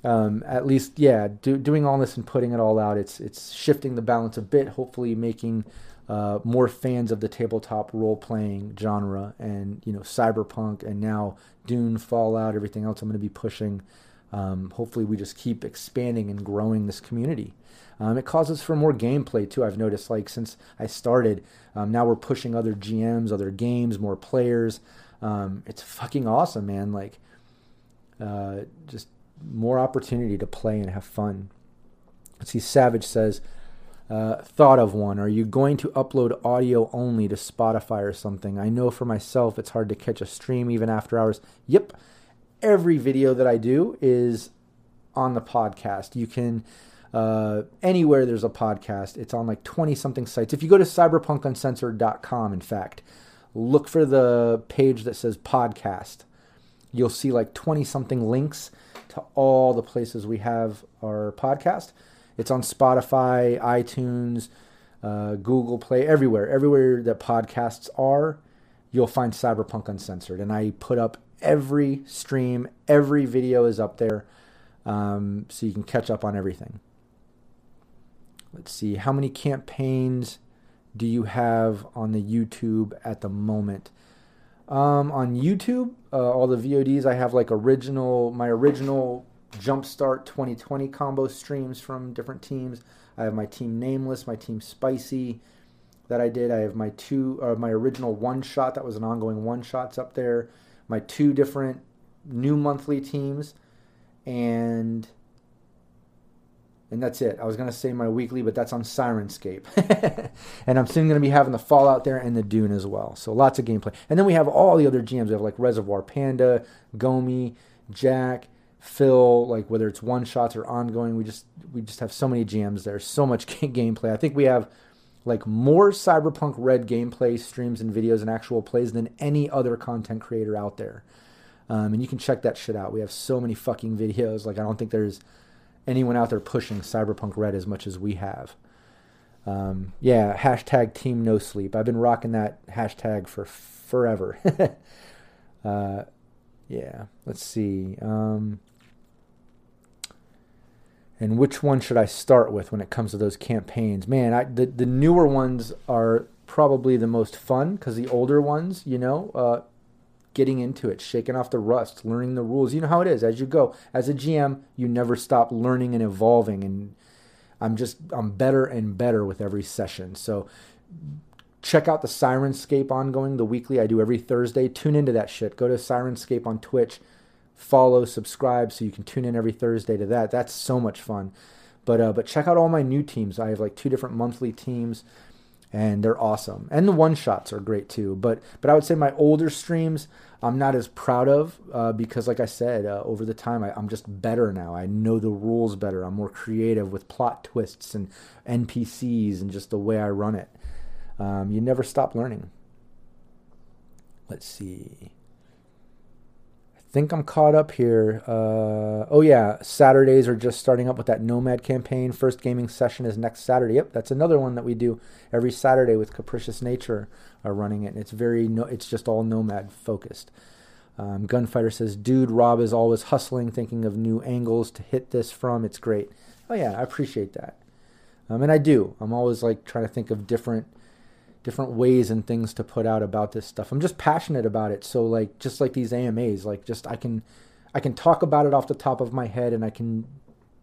um, at least yeah do, doing all this and putting it all out it's it's shifting the balance a bit hopefully making uh, more fans of the tabletop role playing genre and you know cyberpunk and now dune fallout everything else i'm going to be pushing um, hopefully, we just keep expanding and growing this community. Um, it causes for more gameplay too. I've noticed, like since I started, um, now we're pushing other GMs, other games, more players. Um, it's fucking awesome, man. Like, uh, just more opportunity to play and have fun. Let's see. Savage says, uh, "Thought of one. Are you going to upload audio only to Spotify or something? I know for myself, it's hard to catch a stream even after hours. Yep." Every video that I do is on the podcast. You can uh, anywhere there's a podcast. It's on like 20 something sites. If you go to cyberpunkuncensored.com, in fact, look for the page that says podcast. You'll see like 20 something links to all the places we have our podcast. It's on Spotify, iTunes, uh, Google Play, everywhere. Everywhere that podcasts are, you'll find Cyberpunk Uncensored. And I put up every stream, every video is up there, um, so you can catch up on everything. Let's see, how many campaigns do you have on the YouTube at the moment? Um, on YouTube, uh, all the VODs I have like original, my original Jumpstart 2020 combo streams from different teams. I have my team Nameless, my team Spicy that I did. I have my two, uh, my original one shot that was an ongoing one shots up there. My two different new monthly teams, and and that's it. I was gonna say my weekly, but that's on Syrinscape, and I'm soon gonna be having the Fallout there and the Dune as well. So lots of gameplay, and then we have all the other GMs. We have like Reservoir Panda, Gomi, Jack, Phil. Like whether it's one shots or ongoing, we just we just have so many GMs there, so much gameplay. I think we have like more Cyberpunk Red gameplay streams and videos and actual plays than any other content creator out there. Um, and you can check that shit out. We have so many fucking videos. Like I don't think there's anyone out there pushing Cyberpunk Red as much as we have. Um, yeah, hashtag Team No Sleep. I've been rocking that hashtag for forever. uh, yeah, let's see. Um, and which one should I start with when it comes to those campaigns? Man, I, the the newer ones are probably the most fun because the older ones, you know, uh, getting into it, shaking off the rust, learning the rules. You know how it is as you go. As a GM, you never stop learning and evolving, and I'm just I'm better and better with every session. So check out the Syrinscape ongoing, the weekly I do every Thursday. Tune into that shit. Go to Syrinscape on Twitch follow, subscribe, so you can tune in every Thursday to that. That's so much fun. But uh, but check out all my new teams. I have like two different monthly teams, and they're awesome. And the one shots are great too. But but I would say my older streams I'm not as proud of uh, because, like I said, uh, over the time I, I'm just better now. I know the rules better. I'm more creative with plot twists and NPCs and just the way I run it. Um, you never stop learning. Let's see think I'm caught up here. Uh, oh yeah, Saturdays are just starting up with that Nomad campaign. First gaming session is next Saturday. Yep, that's another one that we do every Saturday with Capricious Nature are running it. And it's very no, it's just all Nomad focused. Um, Gunfighter says, "Dude, Rob is always hustling, thinking of new angles to hit this from. It's great." Oh yeah, I appreciate that. Um, and I do. I'm always like trying to think of different different ways and things to put out about this stuff. I'm just passionate about it. So like just like these AMAs, like just I can I can talk about it off the top of my head and I can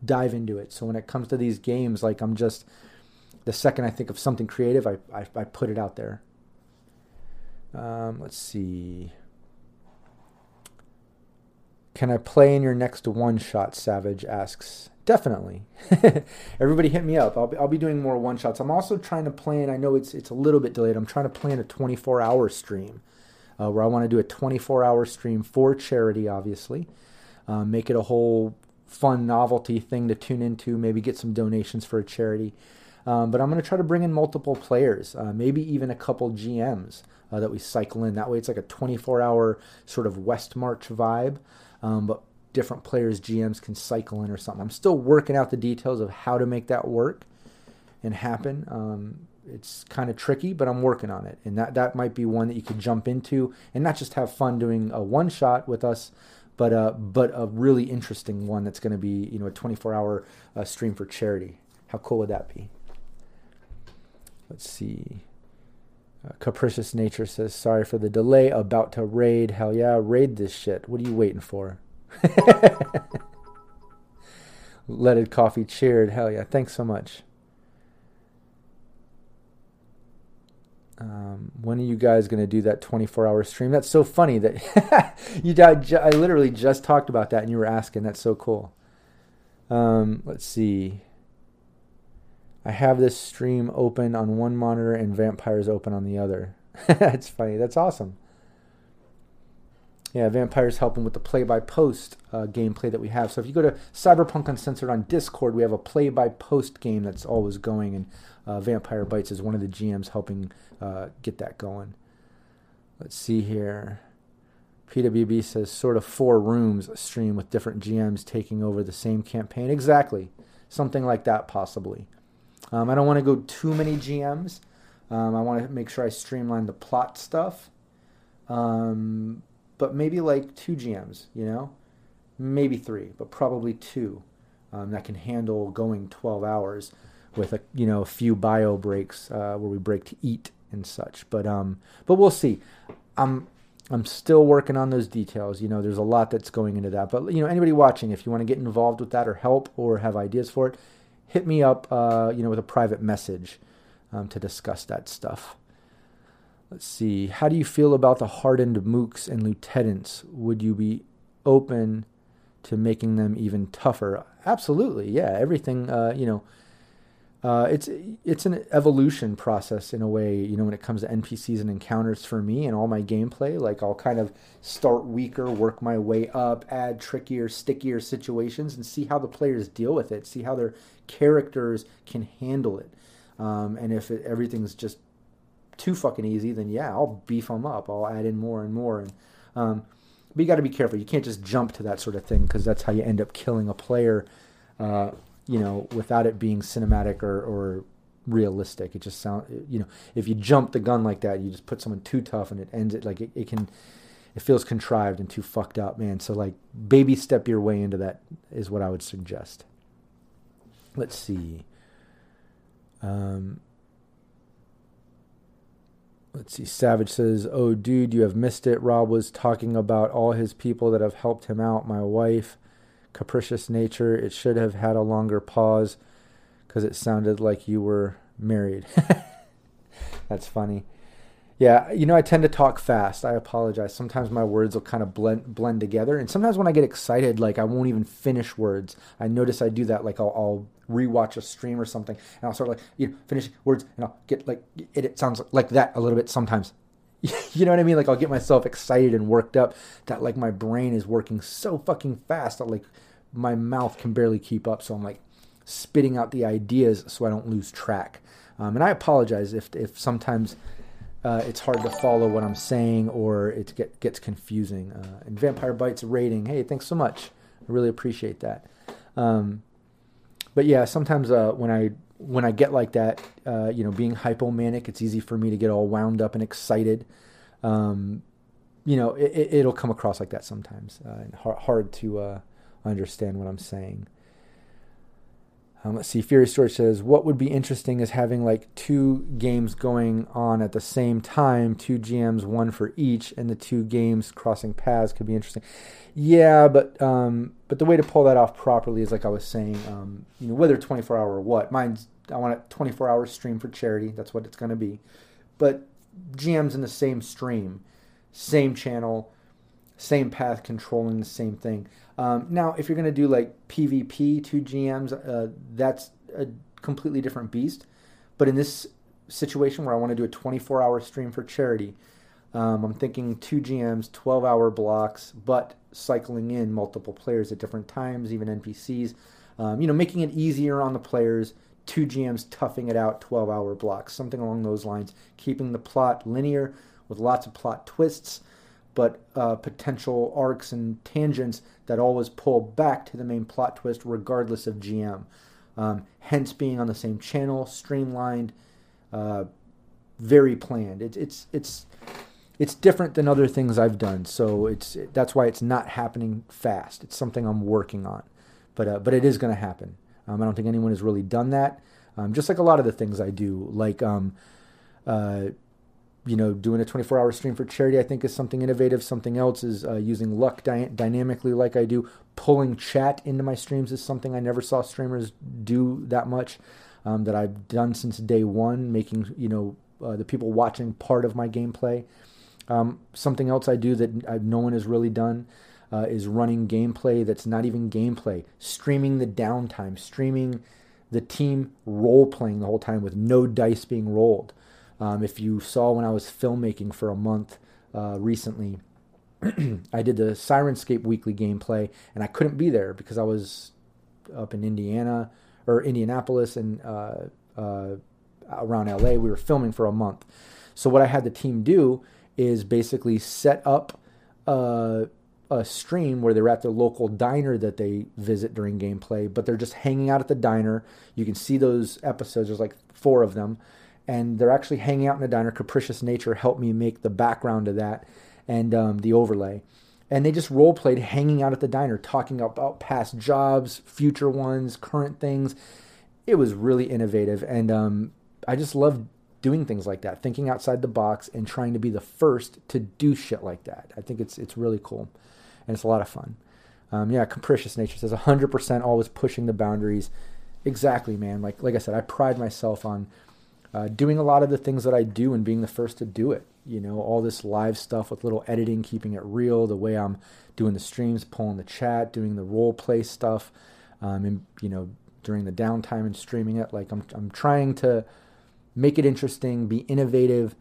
dive into it. So when it comes to these games, like I'm just the second I think of something creative, I I, I put it out there. Um, let's see. Can I play in your next one shot? Savage asks. Definitely. Everybody hit me up. I'll be, I'll be doing more one shots. I'm also trying to plan, I know it's, it's a little bit delayed. I'm trying to plan a 24 hour stream uh, where I want to do a 24 hour stream for charity, obviously. Uh, make it a whole fun novelty thing to tune into, maybe get some donations for a charity. Um, but I'm going to try to bring in multiple players, uh, maybe even a couple GMs uh, that we cycle in. That way it's like a 24 hour sort of West March vibe. Um, but different players, GMs can cycle in or something. I'm still working out the details of how to make that work and happen. Um, it's kind of tricky, but I'm working on it, and that that might be one that you could jump into and not just have fun doing a one shot with us, but uh, but a really interesting one that's going to be you know a 24 hour uh, stream for charity. How cool would that be? Let's see. Uh, Capricious Nature says, sorry for the delay. About to raid. Hell yeah, raid this shit. What are you waiting for? Leaded coffee cheered. Hell yeah. Thanks so much. Um, when are you guys going to do that 24 hour stream? That's so funny that you died. I literally just talked about that and you were asking. That's so cool. Um, let's see. I have this stream open on one monitor and vampires open on the other. That's funny. That's awesome. Yeah, Vampire's helping with the play-by-post uh, gameplay that we have. So if you go to Cyberpunk Uncensored on Discord, we have a play-by-post game that's always going, and uh, Vampire Bites is one of the GMs helping uh, get that going. Let's see here. PWB says sort of four rooms stream with different GMs taking over the same campaign. Exactly. something like that possibly. Um, I don't want to go too many GMs. Um, I want to make sure I streamline the plot stuff. Um, but maybe like two GMs, you know, maybe three, but probably two um, that can handle going 12 hours with a you know a few bio breaks uh, where we break to eat and such. But um, but we'll see. I'm I'm still working on those details. You know, there's a lot that's going into that. But you know, anybody watching, if you want to get involved with that or help or have ideas for it, hit me up. Uh, you know, with a private message um, to discuss that stuff. Let's see. How do you feel about the hardened mooks and lieutenants? Would you be open to making them even tougher? Absolutely. Yeah. Everything. Uh, you know uh, it's it's an evolution process in a way, you know, when it comes to NPCs and encounters for me and all my gameplay. Like I'll kind of start weaker, work my way up, add trickier, stickier situations, and see how the players deal with it. See how their characters can handle it. Um, and if it, everything's just too fucking easy, then yeah, I'll beef them up. I'll add in more and more. And um, but you got to be careful. You can't just jump to that sort of thing because that's how you end up killing a player. Uh, you know, without it being cinematic or, or realistic. It just sounds, you know, if you jump the gun like that, you just put someone too tough and it ends it like it, it can, it feels contrived and too fucked up, man. So like baby step your way into that is what I would suggest. Let's see. Um, let's see. Savage says, "Oh, dude, you have missed it. Rob was talking about all his people that have helped him out. My wife." capricious nature. It should have had a longer pause because it sounded like you were married. That's funny. Yeah, you know, I tend to talk fast. I apologize. Sometimes my words will kind of blend blend together, and sometimes when I get excited, like I won't even finish words. I notice I do that. Like I'll, I'll rewatch a stream or something, and I'll start like you know finish words, and I'll get like it, it sounds like that a little bit sometimes. you know what I mean? Like I'll get myself excited and worked up that like my brain is working so fucking fast that like my mouth can barely keep up. So I'm like spitting out the ideas so I don't lose track. Um, and I apologize if if sometimes uh, it's hard to follow what I'm saying or it get, gets confusing. Uh, and Vampire Bites rating, hey, thanks so much. I really appreciate that. Um, but yeah, sometimes uh, when I when I get like that, uh, you know, being hypomanic, it's easy for me to get all wound up and excited. Um, you know, it, will come across like that sometimes, uh, and hard, hard to uh, understand what I'm saying. Um, let's see. Fury Storage says, "What would be interesting is having like two games going on at the same time, two GMs, one for each, and the two games crossing paths could be interesting." Yeah, but um, but the way to pull that off properly is like I was saying, um, you know, whether 24 hour or what. Mine's I want a 24 hour stream for charity. That's what it's going to be. But GMs in the same stream, same channel, same path, controlling the same thing. Um, now, if you're going to do like PvP, two GMs, uh, that's a completely different beast. But in this situation where I want to do a 24 hour stream for charity, um, I'm thinking two GMs, 12 hour blocks, but cycling in multiple players at different times, even NPCs. Um, you know, making it easier on the players, two GMs toughing it out 12 hour blocks, something along those lines, keeping the plot linear with lots of plot twists, but uh, potential arcs and tangents that always pull back to the main plot twist regardless of GM. Um, hence being on the same channel, streamlined, uh, very planned. It, it's it's it's different than other things I've done, so it's that's why it's not happening fast. It's something I'm working on, but uh, but it is going to happen. Um, I don't think anyone has really done that. Um, just like a lot of the things I do, like um, uh, you know, doing a 24 hour stream for charity, I think is something innovative. Something else is uh, using luck dy- dynamically, like I do. Pulling chat into my streams is something I never saw streamers do that much. Um, that I've done since day one, making you know uh, the people watching part of my gameplay. Um, something else I do that I've, no one has really done uh, is running gameplay that's not even gameplay, streaming the downtime, streaming the team role playing the whole time with no dice being rolled. Um, if you saw when I was filmmaking for a month uh, recently, I did the Syrinscape weekly gameplay, and I couldn't be there because I was up in Indiana or Indianapolis and uh, uh, around LA. We were filming for a month. So what I had the team do is basically set up uh, a stream where they're at their local diner that they visit during gameplay, but they're just hanging out at the diner. You can see those episodes. There's like four of them, and they're actually hanging out in a diner. Capricious Nature helped me make the background of that and um, the overlay. And they just role played hanging out at the diner, talking about past jobs, future ones, current things. It was really innovative, and um, I just love doing things like that, thinking outside the box and trying to be the first to do shit like that. I think it's it's really cool, and it's a lot of fun. Um, yeah, capricious nature says 100% always pushing the boundaries. Exactly, man. Like like I said, I pride myself on uh, doing a lot of the things that I do and being the first to do it. You know, all this live stuff with little editing, keeping it real, the way I'm doing the streams, pulling the chat, doing the role play stuff, um, and you know, during the downtime and streaming it. Like I'm, I'm trying to make it interesting, be innovative,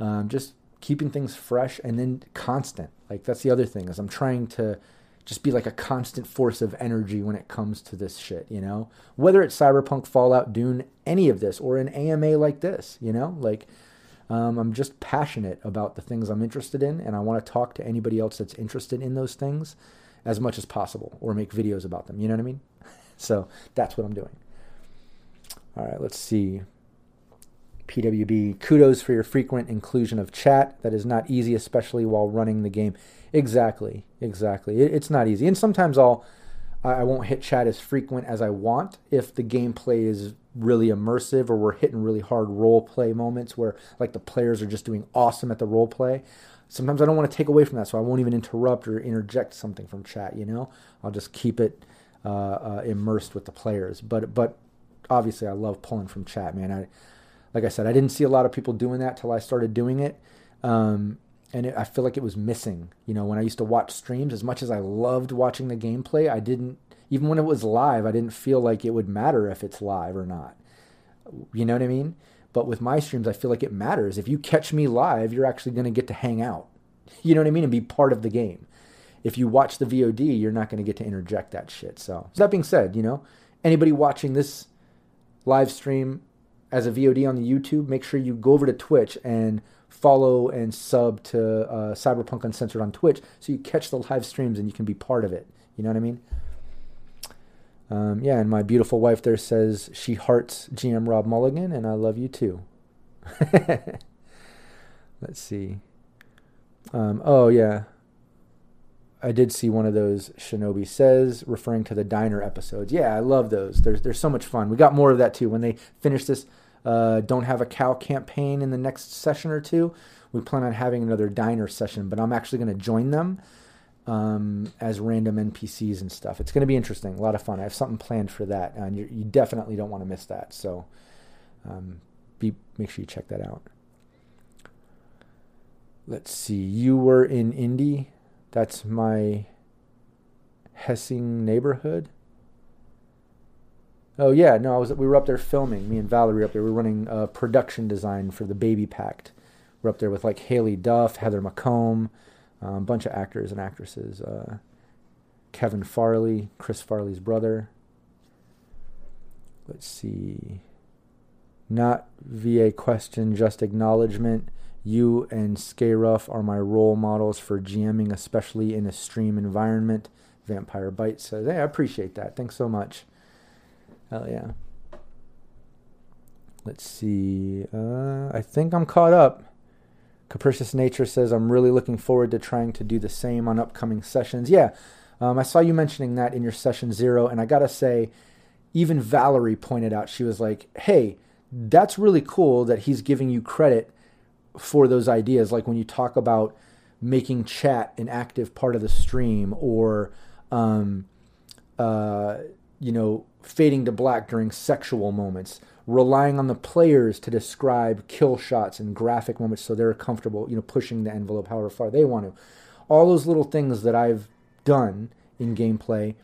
um, just keeping things fresh and then constant. Like that's the other thing is I'm trying to just be like a constant force of energy when it comes to this shit, you know? Whether it's Cyberpunk, Fallout, Dune, any of this, or an AMA like this, you know? Like, um, I'm just passionate about the things I'm interested in, and I want to talk to anybody else that's interested in those things as much as possible, or make videos about them, you know what I mean? so that's what I'm doing. All right, let's see. PWB, kudos for your frequent inclusion of chat. That is not easy, especially while running the game. Exactly, exactly. It, it's not easy, and sometimes I'll I won't hit chat as frequent as I want if the gameplay is really immersive or we're hitting really hard role play moments where like the players are just doing awesome at the role play. Sometimes I don't want to take away from that, so I won't even interrupt or interject something from chat. You know, I'll just keep it uh, uh, immersed with the players. But but obviously, I love pulling from chat, man. I like I said, I didn't see a lot of people doing that till I started doing it. Um, and it, I feel like it was missing. You know, when I used to watch streams, as much as I loved watching the gameplay, I didn't even when it was live, I didn't feel like it would matter if it's live or not. You know what I mean? But with my streams, I feel like it matters. If you catch me live, you're actually going to get to hang out. You know what I mean? And be part of the game. If you watch the VOD, you're not going to get to interject that shit. So, so that being said, you know, anybody watching this live stream as a VOD on the YouTube, make sure you go over to Twitch and follow and sub to uh, Cyberpunk Uncensored on Twitch so you catch the live streams and you can be part of it. You know what I mean? Um, yeah, and my beautiful wife there says she hearts GM Rob Mulligan, and I love you too. Let's see. Um, oh, yeah. I did see one of those Shinobi says, referring to the diner episodes. Yeah, I love those. There's they're so much fun. We got more of that too. When they finish this uh, Don't Have a Cow campaign in the next session or two, we plan on having another diner session, but I'm actually going to join them um, as random NPCs and stuff. It's going to be interesting, a lot of fun. I have something planned for that, and you, you definitely don't want to miss that. So um, be make sure you check that out. Let's see. You were in Indy. That's my Hessing neighborhood. Oh yeah, no, I was. We were up there filming. Me and Valerie up there. We were running uh, production design for the Baby Pact. We're up there with like Haylie Duff, Heather McComb, a um, bunch of actors and actresses. Uh, Kevin Farley, Chris Farley's brother. Let's see. Not VA question, just acknowledgement. You and Scaruff are my role models for GMing, especially in a stream environment. Vampire Bite says, Hey, I appreciate that. Thanks so much. Hell yeah. Let's see. Uh, I think I'm caught up. Capricious Nature says, I'm really looking forward to trying to do the same on upcoming sessions. Yeah, um, I saw you mentioning that in your session zero, and I gotta say, even Valerie pointed out, she was like, hey, that's really cool that he's giving you credit for those ideas. Like when you talk about making chat an active part of the stream or, um, uh, you know, fading to black during sexual moments, relying on the players to describe kill shots and graphic moments so they're comfortable, you know, pushing the envelope however far they want to. All those little things that I've done in gameplay,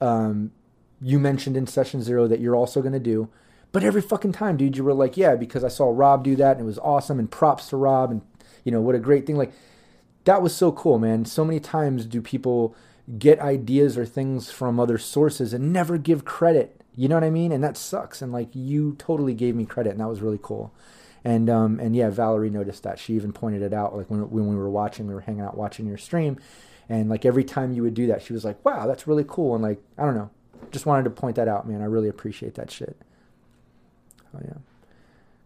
um, you mentioned in session zero that you're also going to do. But every fucking time, dude, you were like, yeah, because I saw Rob do that and it was awesome and props to Rob and, you know, what a great thing. Like, that was so cool, man. So many times do people get ideas or things from other sources and never give credit. You know what I mean? And that sucks. And like you totally gave me credit, and that was really cool. And um, and yeah, Valerie noticed that. She even pointed it out. Like when when we were watching, we were hanging out watching your stream, And like every time you would do that, she was like, "Wow, that's really cool." And like, I don't know, just wanted to point that out, man. I really appreciate that shit. Oh yeah.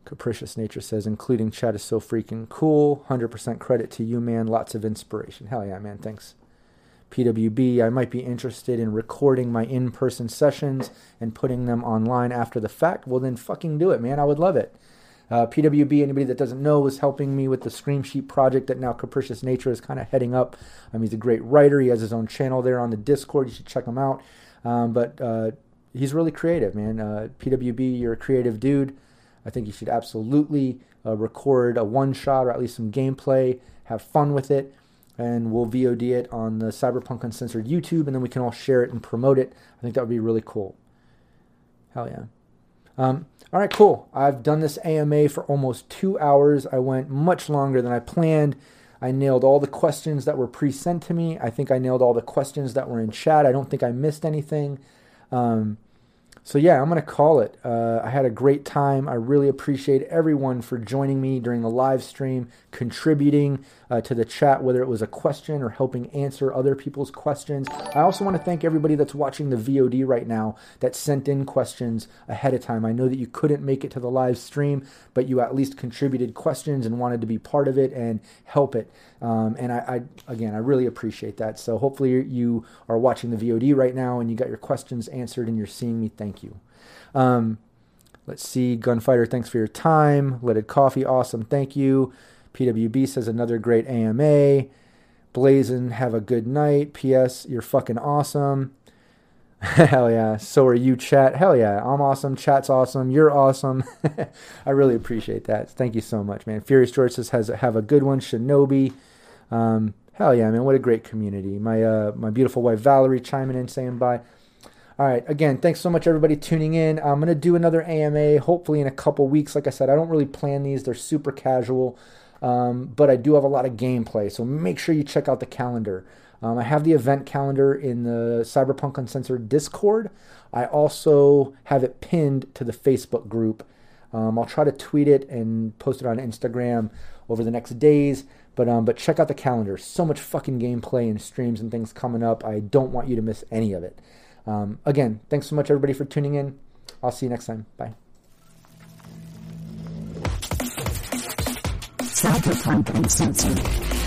Capricious Nature says, including chat is so freaking cool. 100% credit to you, man. Lots of inspiration. Hell yeah, man. Thanks. PWB, I might be interested in recording my in person sessions and putting them online after the fact. Well, then fucking do it, man. I would love it. Uh, PWB, anybody that doesn't know, was helping me with the Scream Sheet project that now Capricious Nature is kind of heading up. Um, he's a great writer. He has his own channel there on the Discord. You should check him out. Um, but uh, he's really creative, man. Uh, PWB, you're a creative dude. I think you should absolutely uh, record a one shot or at least some gameplay, have fun with it, and we'll VOD it on the Cyberpunk Uncensored YouTube, and then we can all share it and promote it. I think that would be really cool. Hell yeah. Um, all right, cool. I've done this AMA for almost two hours. I went much longer than I planned. I nailed all the questions that were pre sent to me. I think I nailed all the questions that were in chat. I don't think I missed anything. Um, so yeah, I'm gonna call it. Uh, I had a great time. I really appreciate everyone for joining me during the live stream, contributing uh, to the chat, whether it was a question or helping answer other people's questions. I also want to thank everybody that's watching the VOD right now that sent in questions ahead of time. I know that you couldn't make it to the live stream, but you at least contributed questions and wanted to be part of it and help it. Um, and I, I, again, I really appreciate that. So hopefully you are watching the VOD right now and you got your questions answered and you're seeing me. Thank you. Um, let's see, Gunfighter, thanks for your time. Leaded Coffee, awesome, thank you. PWB says another great AMA. Blazin, have a good night. P.S. You're fucking awesome. Hell yeah. So are you, chat. Hell yeah. I'm awesome. Chat's awesome. You're awesome. I really appreciate that. Thank you so much, man. Furious George says, has, have a good one. Shinobi. Um, hell yeah, man. What a great community. My, uh, my beautiful wife, Valerie, chiming in, saying bye. All right. Again, thanks so much, everybody, tuning in. I'm to do another AMA hopefully in a couple weeks. Like I said, I don't really plan these, they're super casual. Um, but I do have a lot of gameplay, so make sure you check out the calendar. Um, I have the event calendar in the Cyberpunk Uncensored Discord. I also have it pinned to the Facebook group. Um, I'll try to tweet it and post it on Instagram over the next days. But um, but check out the calendar. So much fucking gameplay and streams and things coming up. I don't want you to miss any of it. Um, again, thanks so much everybody for tuning in. I'll see you next time. Bye. Cyberpunk Uncensored.